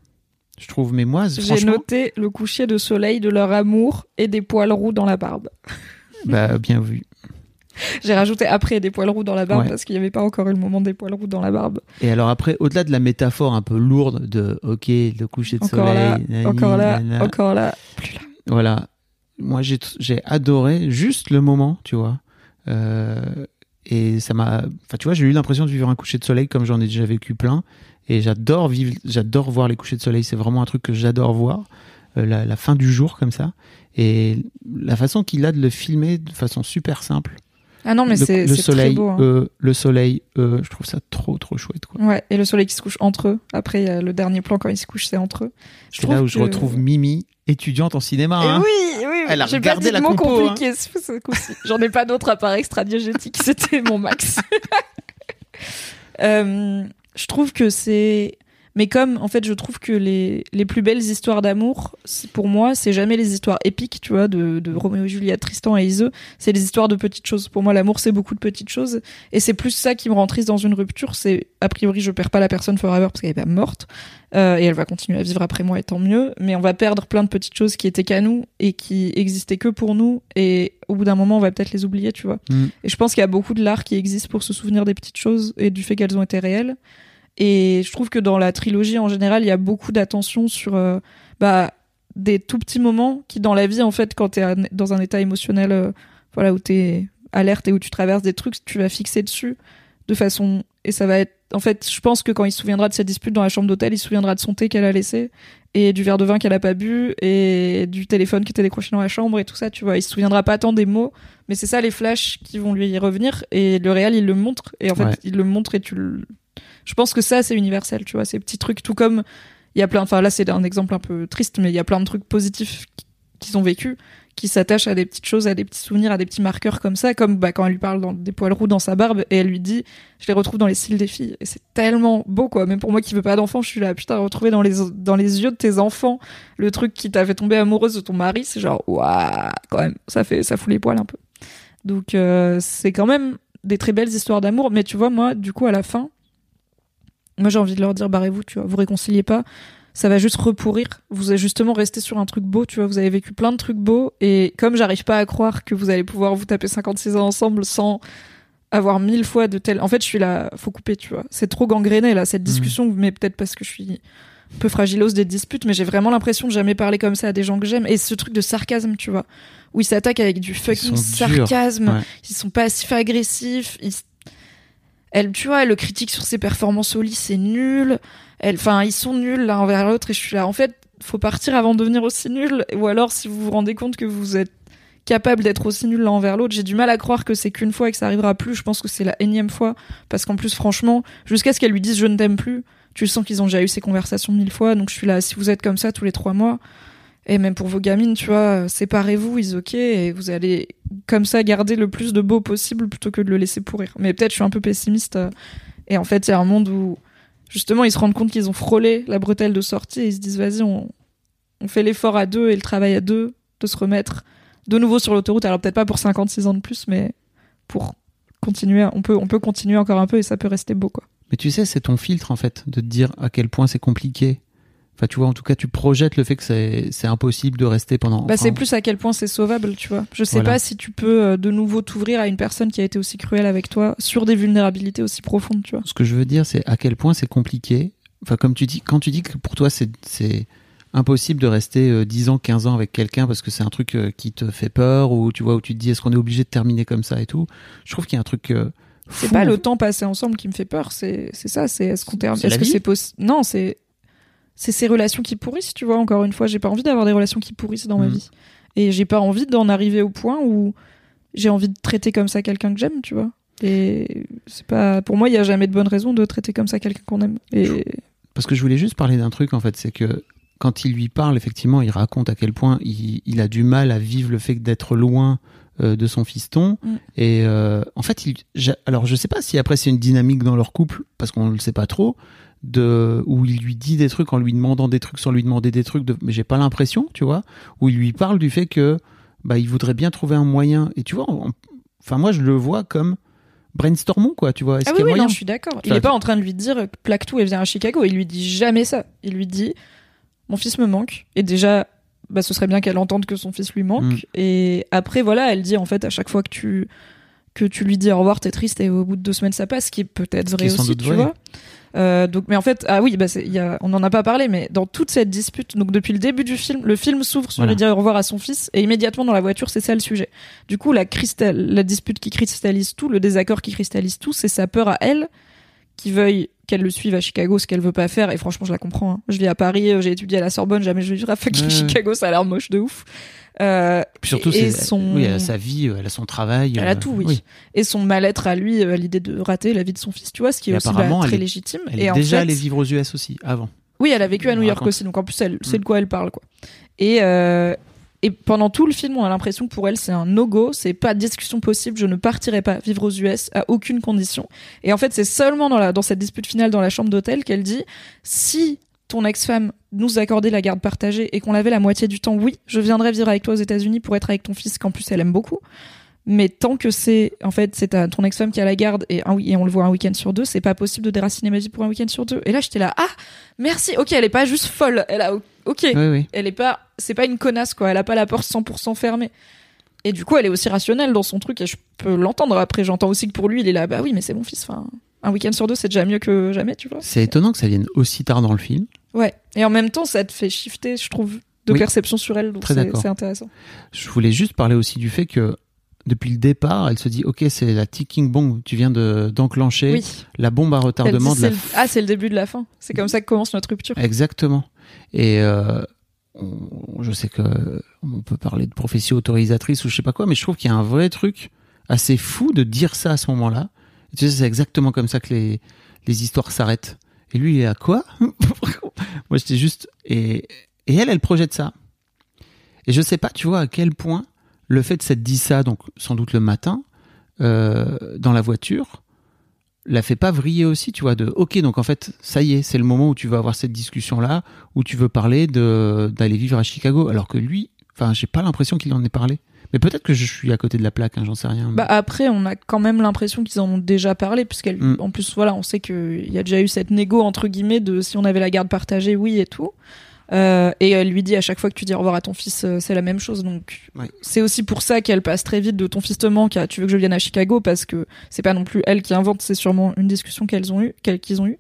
B: je trouve. Mais moi,
A: J'ai
B: franchement,
A: noté le coucher de soleil de leur amour et des poils roux dans la barbe.
B: bah, bien vu. <laughs>
A: J'ai rajouté après des poils roux dans la barbe
B: Ouais.
A: parce qu'il n'y avait pas encore eu le moment des poils roux dans la barbe.
B: Et alors après, au-delà de la métaphore un peu lourde de OK, le coucher de
A: Encore
B: soleil,
A: là,
B: nani,
A: encore là,
B: nana,
A: encore là, plus là.
B: Voilà. Moi, j'ai adoré juste le moment, tu vois. Euh, et ça m'a. Enfin, tu vois, j'ai eu l'impression de vivre un coucher de soleil comme j'en ai déjà vécu plein. Et j'adore vivre, j'adore voir les couchers de soleil. C'est vraiment un truc que j'adore voir. Euh, la, la fin du jour comme ça. Et la façon qu'il a de le filmer de façon super simple.
A: Ah non, mais
B: le,
A: c'est
B: le
A: c'est
B: soleil,
A: très beau. hein.
B: euh, le soleil, euh, je trouve ça trop trop chouette. Quoi.
A: Ouais, et le soleil qui se couche entre eux. Après, il y a le dernier plan quand ils se couchent, c'est entre eux. Je
B: C'est là où je
A: que-
B: retrouve Mimi, étudiante en cinéma.
A: Et
B: hein.
A: oui, oui,
B: Elle a
A: j'ai pas
B: regardé
A: dit
B: la compo, hein.
A: ce coup-ci. J'en ai pas d'autres à part extradiégétique, <laughs> c'était mon max. <laughs> Euh, je trouve que c'est... Mais comme, en fait, je trouve que les, les plus belles histoires d'amour, pour moi, c'est jamais les histoires épiques, tu vois, de, de Roméo et Juliette, Tristan et Iseux. C'est les histoires de petites choses. Pour moi, l'amour, c'est beaucoup de petites choses. Et c'est plus ça qui me rend triste dans une rupture. C'est, a priori, je perds pas la personne forever parce qu'elle est pas morte. Euh, et elle va continuer à vivre après moi, et tant mieux. Mais on va perdre plein de petites choses qui étaient qu'à nous et qui existaient que pour nous. Et au bout d'un moment, on va peut-être les oublier, tu vois.
B: Mm.
A: Et je pense qu'il y a beaucoup de l'art qui existe pour se souvenir des petites choses et du fait qu'elles ont été réelles. Et je trouve que dans la trilogie en général, il y a beaucoup d'attention sur euh, bah, des tout petits moments qui, dans la vie, en fait, quand tu es dans un état émotionnel euh, voilà, où tu es alerte et où tu traverses des trucs, tu vas fixer dessus de façon. Et ça va être. En fait, je pense que quand il se souviendra de cette dispute dans la chambre d'hôtel, il se souviendra de son thé qu'elle a laissé et du verre de vin qu'elle a pas bu et du téléphone qui était décroché dans la chambre et tout ça, tu vois. Il se souviendra pas tant des mots, mais c'est ça les flashs qui vont lui y revenir et le réel il le montre et en fait
B: Ouais.
A: il le montre et tu le je pense que ça c'est universel tu vois ces petits trucs tout comme il y a plein enfin là c'est un exemple un peu triste mais il y a plein de trucs positifs qui- qu'ils ont vécu qui s'attachent à des petites choses à des petits souvenirs à des petits marqueurs comme ça comme bah, quand elle lui parle dans des poils roux dans sa barbe et elle lui dit je les retrouve dans les cils des filles et c'est tellement beau quoi. Même pour moi qui veux pas d'enfant je suis là putain retrouver dans les dans les yeux de tes enfants le truc qui t'a fait tomber amoureuse de ton mari c'est genre waouh quand même. Ça fait ça fout les poils un peu. Donc euh, c'est quand même des très belles histoires d'amour mais tu vois moi du coup à la fin moi j'ai envie de leur dire barrez-vous tu vois vous réconciliez pas. Ça va juste repourrir vous allez justement rester sur un truc beau tu vois. Vous avez vécu plein de trucs beaux. Et comme j'arrive pas à croire que vous allez pouvoir vous taper 56 ans ensemble sans avoir mille fois de tels en fait je suis là faut couper tu vois. C'est trop gangréné là cette discussion mais peut-être parce que je suis un peu fragilos des disputes mais j'ai vraiment l'impression de jamais parler comme ça à des gens que j'aime. Et ce truc de sarcasme tu vois où ils s'attaquent avec du fucking sarcasme.
B: Ouais.
A: ils sont passifs agressifs. Ils... tu vois elle le critique sur ses performances au lit c'est nul. Enfin ils sont nuls l'un envers l'autre et je suis là. En fait faut partir avant de devenir aussi nul. Ou alors si vous vous rendez compte que vous êtes capable d'être aussi nul l'un envers l'autre j'ai du mal à croire que c'est qu'une fois et que ça arrivera plus. Je pense que c'est la énième fois. Parce qu'en plus franchement jusqu'à ce qu'elle lui dise je ne t'aime plus tu sens qu'ils ont déjà eu ces conversations mille fois. Donc je suis là. Si vous êtes comme ça tous les trois mois Et même pour vos gamines, tu vois, séparez-vous, ils ok, et vous allez comme ça garder le plus de beau possible plutôt que de le laisser pourrir. Mais peut-être je suis un peu pessimiste. euh, et en fait, il y a un monde où justement ils se rendent compte qu'ils ont frôlé la bretelle de sortie et ils se disent vas-y, on, on fait l'effort à deux et le travail à deux de se remettre de nouveau sur l'autoroute. Alors peut-être pas pour 56 ans de plus, mais pour continuer, on peut, on peut continuer encore un peu et ça peut rester beau, quoi.
B: Mais tu sais, c'est ton filtre en fait, de te dire à quel point c'est compliqué. Enfin, tu vois, en tout cas, tu projettes le fait que c'est c'est impossible de rester pendant.
A: Bah,
B: enfin,
A: c'est plus à quel point c'est sauvable, tu vois. Je sais
B: Voilà.
A: pas si tu peux euh, de nouveau t'ouvrir à une personne qui a été aussi cruelle avec toi sur des vulnérabilités aussi profondes, tu vois.
B: Ce que je veux dire, c'est à quel point c'est compliqué. Enfin, comme tu dis, quand tu dis que pour toi, c'est c'est impossible de rester euh, 10 ans, 15 ans avec quelqu'un parce que c'est un truc euh, qui te fait peur ou tu vois, où tu te dis est-ce qu'on est obligé de terminer comme ça et tout. Je trouve qu'il y a un truc. euh,
A: C'est pas le temps passé ensemble qui me fait peur, c'est c'est ça, c'est est-ce qu'on termine est-ce que c'est possible Non, c'est c'est ces relations qui pourrissent, tu vois. Encore une fois, j'ai pas envie d'avoir des relations qui pourrissent dans ma
B: Mhm.
A: vie. Et j'ai pas envie d'en arriver au point où j'ai envie de traiter comme ça quelqu'un que j'aime, tu vois. Et c'est pas pour moi, il y a jamais de bonne raison de traiter comme ça quelqu'un qu'on aime. Et
B: Parce que je voulais juste parler d'un truc en fait, c'est que quand il lui parle, effectivement, il raconte à quel point il, il a du mal à vivre le fait d'être loin euh, de son fiston.
A: Mm.
B: Et euh, en fait, il, alors je sais pas si après c'est une dynamique dans leur couple, parce qu'on le sait pas trop, de où il lui dit des trucs en lui demandant des trucs sans lui demander des trucs, de, mais j'ai pas l'impression, tu vois, où il lui parle du fait que bah il voudrait bien trouver un moyen. Et tu vois, en- enfin moi je le vois comme brainstormons quoi, tu vois. Est-ce
A: Ah
B: qu'il
A: oui,
B: y a
A: oui,
B: moyen
A: non, je suis d'accord. Il
B: Ça-
A: est pas en train de lui dire euh, plaque tout et viens à Chicago. Il lui dit jamais ça. Il lui dit mon fils me manque. Et déjà, bah, ce serait bien qu'elle entende que son fils lui manque.
B: Mm.
A: Et après, voilà, elle dit en fait à chaque fois que tu que tu lui dis au revoir, t'es triste et au bout de deux semaines ça passe, ce qui est peut-être vrai aussi, tu
B: vrai.
A: vois. Euh, donc, mais en fait, ah oui, bah, y a, on n'en a pas parlé, mais dans toute cette dispute, donc depuis le début du film, le film s'ouvre sur
B: Voilà.
A: le dire au revoir à son fils, et immédiatement dans la voiture, c'est ça le sujet. Du coup, la, cristal, la dispute qui cristallise tout, le désaccord qui cristallise tout, c'est sa peur à elle, qui veuille qu'elle le suive à Chicago, ce qu'elle veut pas faire, et franchement, je la comprends. hein. Je vis à Paris, euh, j'ai étudié à la Sorbonne, jamais je vais vivre à fucking
B: Ouais.
A: Chicago, ça a l'air moche de ouf. Euh,
B: Puis surtout,
A: et
B: c'est,
A: son-
B: oui, elle a sa vie, elle a son travail.
A: elle a
B: euh,
A: tout, oui. Et son mal-être à lui, euh, l'idée de rater la vie de son fils, tu vois, ce qui est
B: Et
A: aussi bah,
B: apparemment,
A: très
B: elle
A: légitime.
B: Elle
A: et
B: est
A: en
B: déjà
A: fait,
B: allée vivre aux US aussi, avant.
A: Oui, elle a vécu à New York aussi, donc en plus, c'est
B: Mm.
A: de quoi elle parle, quoi. Et, euh, et pendant tout le film, on a l'impression que pour elle, c'est un no-go, c'est pas de discussion possible, je ne partirai pas vivre aux US à aucune condition. Et en fait, c'est seulement dans, cette dispute finale dans la chambre d'hôtel qu'elle dit si ton ex-femme nous accordait la garde partagée et qu'on l'avait la moitié du temps, oui, je viendrais vivre avec toi aux États-Unis pour être avec ton fils, qu'en plus elle aime beaucoup. Mais tant que c'est, en fait, c'est ton ex-femme qui a la garde et, un, et on le voit un week-end sur deux, c'est pas possible de déraciner ma vie pour un week-end sur deux. Et là, j'étais là, ah, merci, ok, elle est pas juste folle, elle a, ok,
B: Oui, oui.
A: elle est pas, c'est pas une connasse, quoi, elle a pas la porte 100% fermée. Et du coup, elle est aussi rationnelle dans son truc et je peux l'entendre. Après, j'entends aussi que pour lui, il est là, bah oui, mais c'est mon fils, enfin, un week-end sur deux, c'est déjà mieux que jamais, tu vois.
B: C'est étonnant que ça vienne aussi tard dans le film.
A: Ouais. Et en même temps, ça te fait shifter, je trouve, de
B: Oui.
A: perception sur elle, donc c'est intéressant.
B: Je voulais juste parler aussi du fait que depuis le départ, elle se dit ok, c'est la ticking bomb. Tu viens de d'enclencher
A: Oui.
B: la bombe à
A: dit,
B: retardement de la.
A: le- Ah, c'est le début de la fin. C'est comme ça que commence notre rupture.
B: Exactement. Et euh, on- je sais que on peut parler de prophétie autorisatrice ou je sais pas quoi, mais je trouve qu'il y a un vrai truc assez fou de dire ça à ce moment-là. Tu sais, c'est exactement comme ça que les les histoires s'arrêtent. Et lui, il est à quoi? <laughs> Moi, j'étais juste et et elle, elle projette ça. Et je sais pas, tu vois, à quel point le fait de s'être dit ça, donc sans doute le matin, euh, dans la voiture, la fait pas vriller aussi, tu vois, de ok, donc en fait, ça y est, c'est le moment où tu vas avoir cette discussion-là, où tu veux parler de d'aller vivre à Chicago, alors que lui, enfin, j'ai pas l'impression qu'il en ait parlé. Mais peut-être que je suis à côté de la plaque, hein, j'en sais rien.
A: Bah après, on a quand même l'impression qu'ils en ont déjà parlé, puisqu'elle,
B: Mm.
A: plus, voilà, on sait qu'il y a déjà eu cette négo entre guillemets de si on avait la garde partagée, oui et tout. Euh, et elle lui dit à chaque fois que tu dis au revoir à ton fils, euh, c'est la même chose. Donc
B: Ouais.
A: c'est aussi pour ça qu'elle passe très vite de ton fils te manque à tu veux que je vienne à Chicago parce que c'est pas non plus elle qui invente, c'est sûrement une discussion qu'elles ont eu, qu'elles- qu'ils ont eu.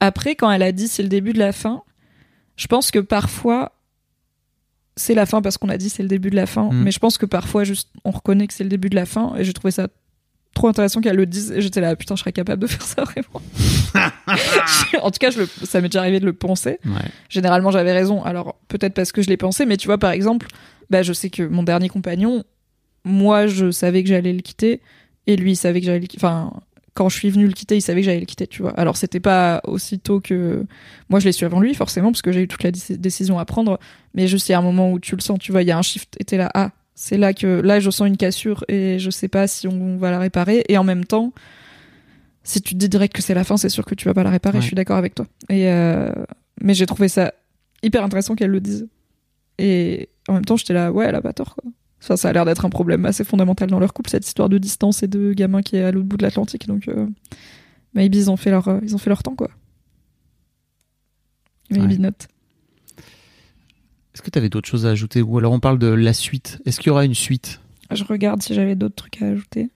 A: Après, quand elle a dit c'est le début de la fin, je pense que parfois c'est la fin parce qu'on a dit c'est le début de la fin,
B: Mm.
A: mais je pense que parfois juste on reconnaît que c'est le début de la fin et j'ai trouvé ça trop intéressant qu'elle le dise et j'étais là putain je serais capable de <laughs> faire ça vraiment. <laughs> en tout cas je le- ça m'est déjà arrivé de le penser.
B: Ouais.
A: Généralement j'avais raison alors peut-être parce que je l'ai pensé mais tu vois par exemple bah je sais que mon dernier compagnon moi je savais que j'allais le quitter et lui il savait que j'allais le quitter enfin quand je suis venue le quitter, il savait que j'allais le quitter, tu vois. Alors c'était pas aussitôt que moi je l'ai su avant lui, forcément, parce que j'ai eu toute la dé- décision à prendre. Mais juste il y a un moment où tu le sens, tu vois, il y a un shift. Et t'es là, ah, c'est là que là je sens une cassure et je sais pas si on va la réparer. Et en même temps, si tu te dis direct que c'est la fin, c'est sûr que tu vas pas la réparer.
B: Ouais.
A: Je suis d'accord avec toi. Et euh, mais j'ai trouvé ça hyper intéressant qu'elle le dise. Et en même temps, j'étais là, ouais, elle a pas tort, quoi. Enfin, ça a l'air d'être un problème assez fondamental dans leur couple, cette histoire de distance et de gamin qui est à l'autre bout de l'Atlantique. Donc, euh, maybe ils ont fait leur, euh, ils ont fait leur temps, quoi. Maybe
B: Ouais.
A: not.
B: Est-ce que tu avais d'autres choses à ajouter Ou alors on parle de la suite? Est-ce qu'il y aura une suite?
A: Je regarde si j'avais d'autres trucs à ajouter.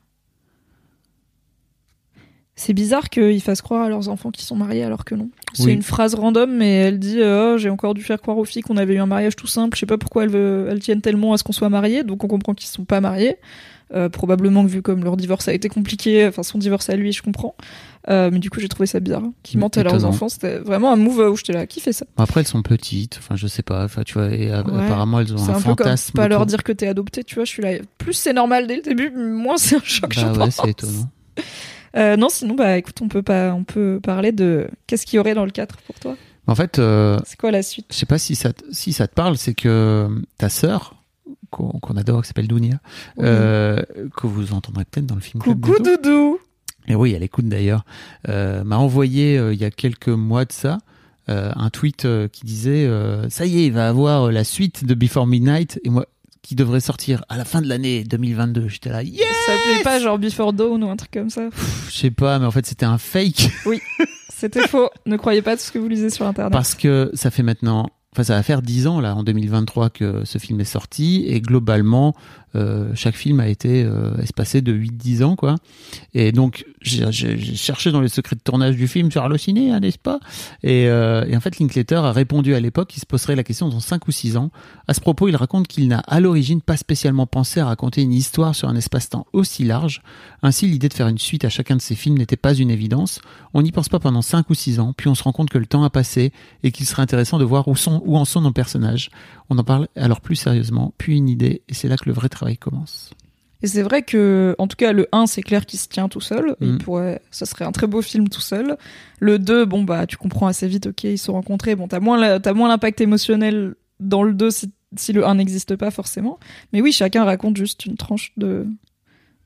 A: C'est bizarre qu'ils fassent croire à leurs enfants qu'ils sont mariés alors que non. C'est
B: Oui.
A: une phrase random, mais elle dit euh, Oh, J'ai encore dû faire croire aux filles qu'on avait eu un mariage tout simple. Je sais pas pourquoi elles, veulent- elles tiennent tellement à ce qu'on soit mariés. Donc on comprend qu'ils sont pas mariés. Euh, probablement que vu comme leur divorce a été compliqué, enfin son divorce à lui, je comprends. Euh, mais du coup, j'ai trouvé ça bizarre. hein, Qu'ils mentent à leurs enfants. C'était vraiment un move où j'étais là Qui fait ça?
B: Après, elles sont petites. Enfin, je sais pas. Tu vois, et
A: Ouais.
B: apparemment, elles ont un,
A: un, peu comme
B: fantasme.
A: pas leur dire que t'es adopté, tu vois. Je suis là. Plus c'est normal dès le début, moins c'est un choc. je
B: Bah ouais,
A: pense.
B: c'est étonnant. <laughs>
A: Euh, non, sinon, bah écoute, on peut pas, on peut parler de qu'est-ce qu'il y aurait dans le 4 pour toi?
B: En fait, euh,
A: C'est quoi la suite?
B: je sais pas si ça, si ça te parle, c'est que ta sœur, qu'on adore, qui s'appelle Dounia,
A: Oui.
B: euh, que vous entendrez peut-être dans le film. Club
A: Coucou
B: bientôt.
A: Doudou.
B: Et oui, elle écoute d'ailleurs. Euh, m'a envoyé euh, il y a quelques mois de ça un tweet qui disait ça y est, il va avoir la suite de Before Midnight et moi qui devrait sortir à la fin de l'année 2022. J'étais là, yeah
A: Ça s'appelait pas genre Before Dawn ou un truc comme ça?
B: Je sais pas, mais en fait c'était un fake
A: C'était faux. ne croyez pas tout ce que vous lisez sur internet.
B: parce que ça fait maintenant. Enfin, ça va faire 10 ans là en 2023 que ce film est sorti et globalement euh, chaque film a été euh, espacé de 8-10 ans quoi. Et donc j'ai cherché dans les secrets de tournage du film sur Allociné, hein, n'est-ce pas? Et, euh, et en fait Linklater a répondu à l'époque qu'il se poserait la question dans 5 ou 6 ans. À ce propos, il raconte qu'il n'a à l'origine pas spécialement pensé à raconter une histoire sur un espace-temps aussi large. Ainsi, l'idée de faire une suite à chacun de ses films n'était pas une évidence. On n'y pense pas pendant 5 ou 6 ans, puis on se rend compte que le temps a passé et qu'il serait intéressant de voir où, sont, où en sont nos personnages. On en parle alors plus sérieusement, puis une idée, et c'est là que le vrai travail commence.
A: Et c'est vrai que, en tout cas, le 1, c'est clair qu'il se tient tout seul. Il
B: Mm.
A: pourrait, ça serait un très beau film tout seul. Le 2, bon, bah, tu comprends assez vite, ok, ils se sont rencontrés. Bon, t'as moins, la- t'as moins l'impact émotionnel dans le 2 si, si le 1 n'existe pas forcément. Mais oui, chacun raconte juste une tranche de,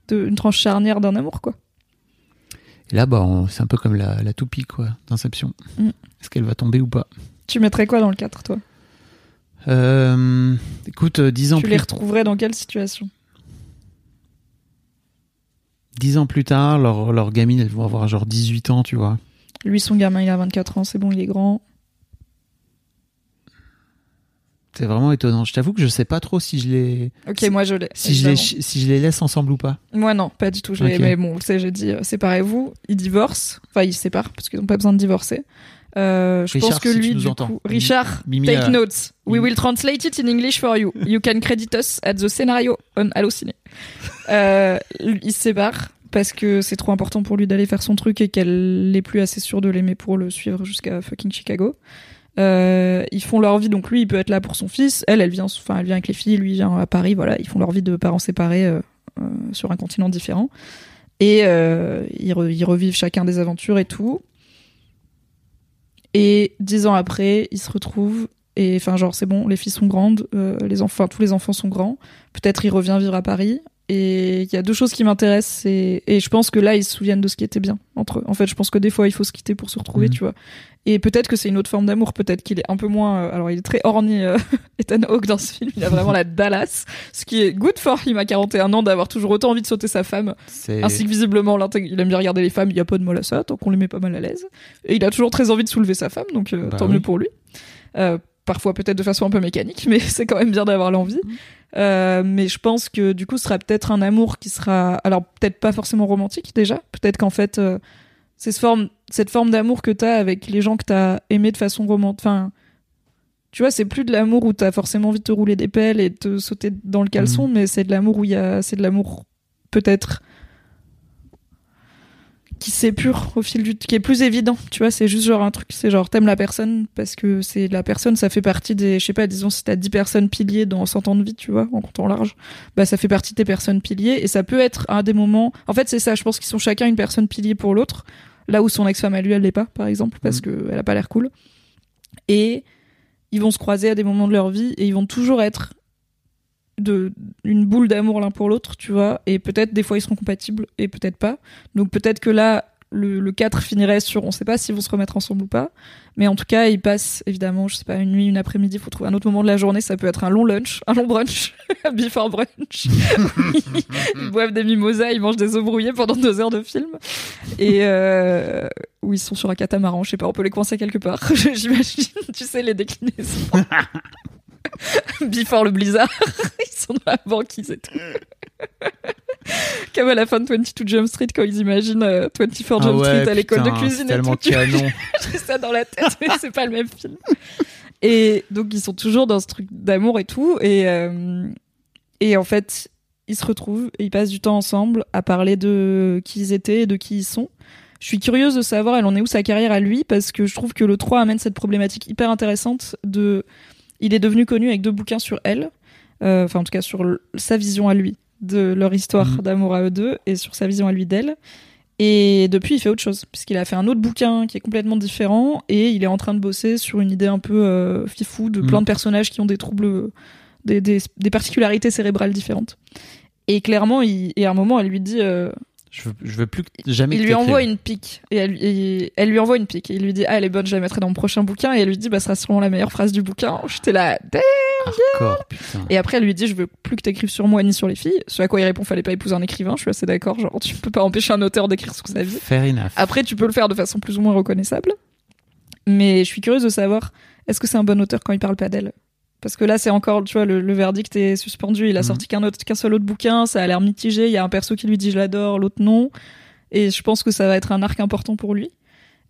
A: de une tranche charnière d'un amour, quoi.
B: Et là, bah, c'est un peu comme la, la toupie, quoi, d'Inception.
A: Mm.
B: Est-ce qu'elle va tomber ou pas?
A: Tu mettrais quoi dans le 4, toi?
B: Euh, Écoute, euh, dix ans,
A: Tu
B: plus,
A: les retrouverais dans quelle situation?
B: Dix ans plus tard, leur, leur gamine, elles vont avoir genre 18 ans, tu vois.
A: Lui, son gamin, il a 24 ans, c'est bon, il est grand.
B: C'est vraiment étonnant. Je t'avoue que je sais pas trop si je les,
A: Ok,
B: Si-
A: moi je
B: si les,
A: évidemment.
B: si je les laisse ensemble ou pas.
A: Moi non, pas du tout. Je. Mais bon, vous savez, j'ai dit euh, séparez-vous. Ils divorcent. Enfin, ils se séparent parce qu'ils n'ont pas besoin de divorcer. Euh, je
B: Richard,
A: pense que
B: si
A: lui, du coup, Richard,
B: Mimi
A: take
B: a-
A: notes. We will translate it in English for you. You can credit us at the scenario on Allociné. euh, il se sépare parce que c'est trop important pour lui d'aller faire son truc et qu'elle n'est plus assez sûre de l'aimer pour le suivre jusqu'à fucking Chicago. Euh, ils font leur vie, donc lui, il peut être là pour son fils. Elle, elle vient, enfin, elle vient avec les filles, lui il vient à Paris. Voilà, ils font leur vie de parents séparés euh, euh, sur un continent différent. Et euh, ils, re- ils revivent chacun des aventures et tout. Et dix ans après, ils se retrouvent. Et enfin, genre, c'est bon, les filles sont grandes, euh, les enfants, tous les enfants sont grands. Peut-être il revient vivre à Paris. Et il y a deux choses qui m'intéressent. Et je pense que là, ils se souviennent de ce qui était bien entre eux. En fait, je pense que des fois, il faut se quitter pour se retrouver,
B: Mhm.
A: tu vois. Et peut-être que c'est une autre forme d'amour. Peut-être qu'il est un peu moins. euh, Alors, il est très orni, euh, <laughs> Ethan Hawke dans ce film. Il a vraiment la Dallas. Ce qui est good for him à 41 ans d'avoir toujours autant envie de sauter sa femme. Ainsi que visiblement, il aime bien regarder les femmes, il n'y a pas de mal à ça, tant qu'on les met pas mal à l'aise. Et il a toujours très envie de soulever sa femme, donc euh,
B: Bah
A: tant
B: oui.
A: mieux pour lui. Parfois peut-être de façon un peu mécanique, mais <laughs> c'est quand même bien d'avoir l'envie. Euh, mais je pense que du coup, ce sera peut-être un amour qui sera, alors peut-être pas forcément romantique déjà, peut-être qu'en fait, euh, c'est ce forme, cette forme d'amour que t'as avec les gens que t'as aimé de façon romantique. Enfin, tu vois, c'est plus de l'amour où t'as forcément envie de te rouler des pelles et de te sauter dans le caleçon, mais c'est de l'amour où il y a, c'est de l'amour peut-être qui s'épure au fil du qui est plus évident tu vois c'est juste genre un truc c'est genre t'aimes la personne parce que c'est la personne ça fait partie des je sais pas disons si t'as 10 personnes piliers dans 100 ans de vie tu vois en comptant large bah ça fait partie de tes personnes piliers et ça peut être à des moments en fait c'est ça je pense qu'ils sont chacun une personne pilier pour l'autre là où son ex-femme à lui elle l'est pas par exemple parce que elle a pas l'air cool. Et ils vont se croiser à des moments de leur vie et ils vont toujours être de une boule d'amour l'un pour l'autre, tu vois, et peut-être des fois ils seront compatibles et peut-être pas. Donc peut-être que là le, le 4 finirait sur on sait pas s'ils vont se remettre ensemble ou pas, mais en tout cas, ils passent évidemment, je sais pas, une nuit, une après-midi, faut trouver un autre moment de la journée, ça peut être un long lunch, un long brunch, <laughs> before brunch. <laughs> ils boivent des mimosas, ils mangent des œufs brouillés pendant deux heures de film et euh, où ils sont sur un catamaran, je sais pas, on peut les coincer quelque part, <laughs> j'imagine, tu sais les déclinaisons. <laughs> Before le blizzard, <laughs> ils sont dans la banquise et tout. Comme à la fin de 22 Jump Street quand ils imaginent euh, 24 Jump
B: Ah ouais,
A: Street à l'école de cuisine et tout. <laughs>
B: canon.
A: J'ai ça dans la tête, mais c'est pas le même film. Et donc ils sont toujours dans ce truc d'amour et tout, et euh, et en fait ils se retrouvent et ils passent du temps ensemble à parler de qui ils étaient et de qui ils sont. Je suis curieuse de savoir elle en est où sa carrière à lui parce que je trouve que le 3 amène cette problématique hyper intéressante de il est devenu connu avec deux bouquins sur elle, euh, enfin en tout cas sur sa vision à lui de leur histoire
B: Mhm.
A: d'amour à eux deux et sur sa vision à lui d'elle. Et depuis, il fait autre chose, puisqu'il a fait un autre bouquin qui est complètement différent, et il est en train de bosser sur une idée un peu euh, fifou de plein
B: Mhm.
A: de personnages qui ont des troubles, des, des, des particularités cérébrales différentes. Et clairement, il, et à un moment, elle lui dit, euh,
B: Je veux, je veux plus que jamais
A: il
B: que
A: lui envoie une pique, et elle, lui- et elle lui envoie une pique, et il lui dit, ah, elle est bonne, je la mettrai dans mon prochain bouquin, et elle lui dit, bah, ce sera sûrement la meilleure phrase du bouquin. J'étais là,
B: Hardcore, putain.
A: et après, elle lui dit, je veux plus que t'écrives sur moi ni sur les filles. Ce à quoi il répond, fallait pas épouser un écrivain. Je suis assez d'accord. Genre, tu peux pas empêcher un auteur d'écrire sur sa vie.
B: Fair enough.
A: Après, tu peux le faire de façon plus ou moins reconnaissable. Mais je suis curieuse de savoir, est-ce que c'est un bon auteur quand il parle pas d'elle? Parce que là, c'est encore, tu vois, le, le verdict est suspendu. Il a
B: Mhm.
A: sorti qu'un seul autre bouquin. Ça a l'air mitigé. Il y a un perso qui lui dit je l'adore, l'autre non. Et je pense que ça va être un arc important pour lui.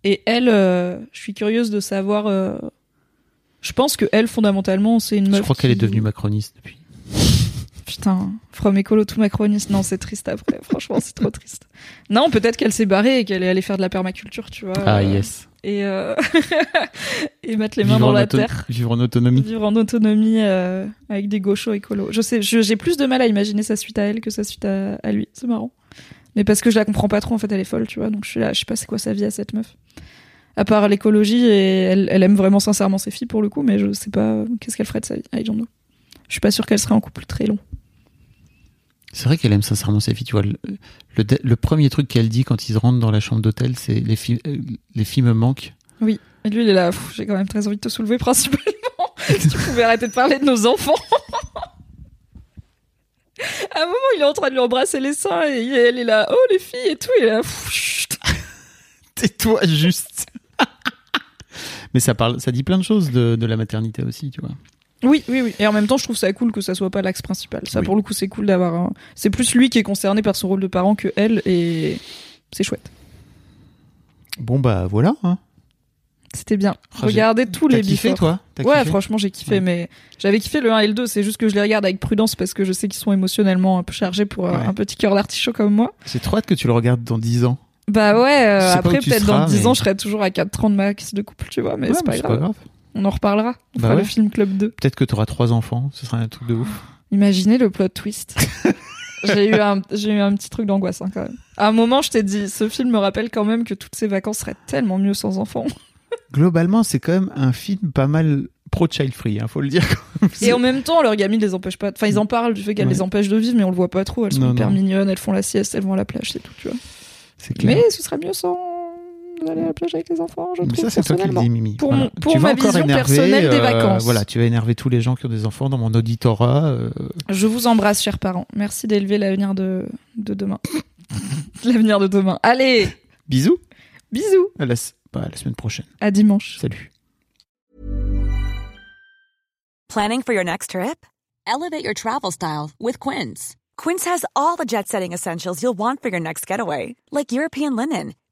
A: Et elle, euh, je suis curieuse de savoir. euh, je pense que elle, fondamentalement, c'est une meuf.
B: Je crois qu'elle est devenue macroniste depuis.
A: Putain, from écolo to macroniste, non, c'est triste après. <laughs> Franchement, c'est trop triste. Non, peut-être qu'elle s'est barrée et qu'elle est allée faire de la permaculture, tu vois.
B: Ah
A: euh,
B: yes.
A: Et, euh, <laughs> et mettre les mains
B: Vivre
A: dans la terre.
B: Vivre en autonomie.
A: Vivre en autonomie euh, avec des gauchos écolos. Je sais, j'ai plus de mal à imaginer sa suite à elle que sa suite à, à lui. C'est marrant. Mais parce que je la comprends pas trop, en fait, elle est folle, tu vois. Donc je suis là, je sais pas c'est quoi sa vie à cette meuf. À part l'écologie, et elle, elle aime vraiment sincèrement ses filles pour le coup, mais je sais pas qu'est-ce qu'elle ferait de sa vie? I don't know. Je suis pas sûre qu'elle serait en couple très long.
B: C'est vrai qu'elle aime sincèrement sa fille. Tu vois, le, le, le premier truc qu'elle dit quand ils rentrent dans la chambre d'hôtel, c'est les filles, euh, les filles me manquent.
A: Oui. Et lui, il est là. J'ai quand même très envie de te soulever, principalement. si <laughs> tu pouvais arrêter de parler de nos enfants. à un moment, il est en train de lui embrasser les seins et elle est là. Oh, les filles et tout. Il est là. <laughs>
B: Tais-toi juste. <laughs> Mais ça parle, ça dit plein de choses de, de la maternité aussi, tu vois.
A: Oui, oui, oui. Et en même temps, je trouve ça cool que ça soit pas l'axe principal. Ça,
B: Oui.
A: pour le coup, c'est cool d'avoir un. C'est plus lui qui est concerné par son rôle de parent que elle et c'est chouette.
B: Bon bah voilà. Hein.
A: C'était bien.
B: Oh, j'ai-
A: Regardez tous
B: T'as
A: les
B: kiffé toi?
A: Ouais,
B: kiffé?
A: franchement, j'ai kiffé,
B: Ouais.
A: mais j'avais kiffé le 1 et le 2. C'est juste que je les regarde avec prudence parce que je sais qu'ils sont émotionnellement un peu chargés pour euh,
B: Ouais.
A: un petit cœur d'artichaut comme moi.
B: J'ai trop hâte que tu le regardes dans 10 ans.
A: Bah ouais, euh,
B: pas
A: après peut-être dans 10
B: mais-
A: ans, je serai toujours à 4 ans de max de couple, tu vois, mais
B: Ouais,
A: c'est pas,
B: mais
A: grave. On en reparlera. On
B: Bah
A: fera
B: ouais.
A: le film Club 2.
B: Peut-être que tu auras trois enfants, ce sera un truc de ouf.
A: Imaginez le plot twist. <laughs> j'ai eu un j'ai eu un petit truc d'angoisse hein, quand même. À un moment, je t'ai dit ce film me rappelle quand même que toutes ces vacances seraient tellement mieux sans enfants. <laughs>
B: Globalement, c'est quand même un film pas mal pro-child free, hein, faut le dire. <laughs>
A: Et en même temps, leurs gamines les empêchent pas. Enfin, ils en parlent du fait qu'elles
B: Ouais.
A: les empêchent de vivre, mais on le voit pas trop. Elles sont
B: Non,
A: hyper
B: non.
A: mignonnes, elles font la sieste, elles vont à la plage, c'est tout, tu vois.
B: C'est clair.
A: Mais ce serait mieux sans aller à la plage avec les enfants, je
B: Mais ça, c'est toi qui le dis, Mimi.
A: Pour
B: Voilà.
A: mon- pour ma vision
B: énerver,
A: personnelle des
B: euh,
A: vacances.
B: Voilà, tu vas énerver tous les gens qui ont des enfants dans mon auditorat. euh,
A: Je vous embrasse, chers parents. Merci d'élever l'avenir de, de demain. <laughs> l'avenir de demain. Allez,
B: Bisous.
A: bisous.
B: À la, bah, à la semaine prochaine.
A: À dimanche.
B: Salut.
E: Planning for your next trip?
C: Elevate your travel style with Quince.
E: Quince has all the jet setting essentials you'll want for your next getaway, like European linen,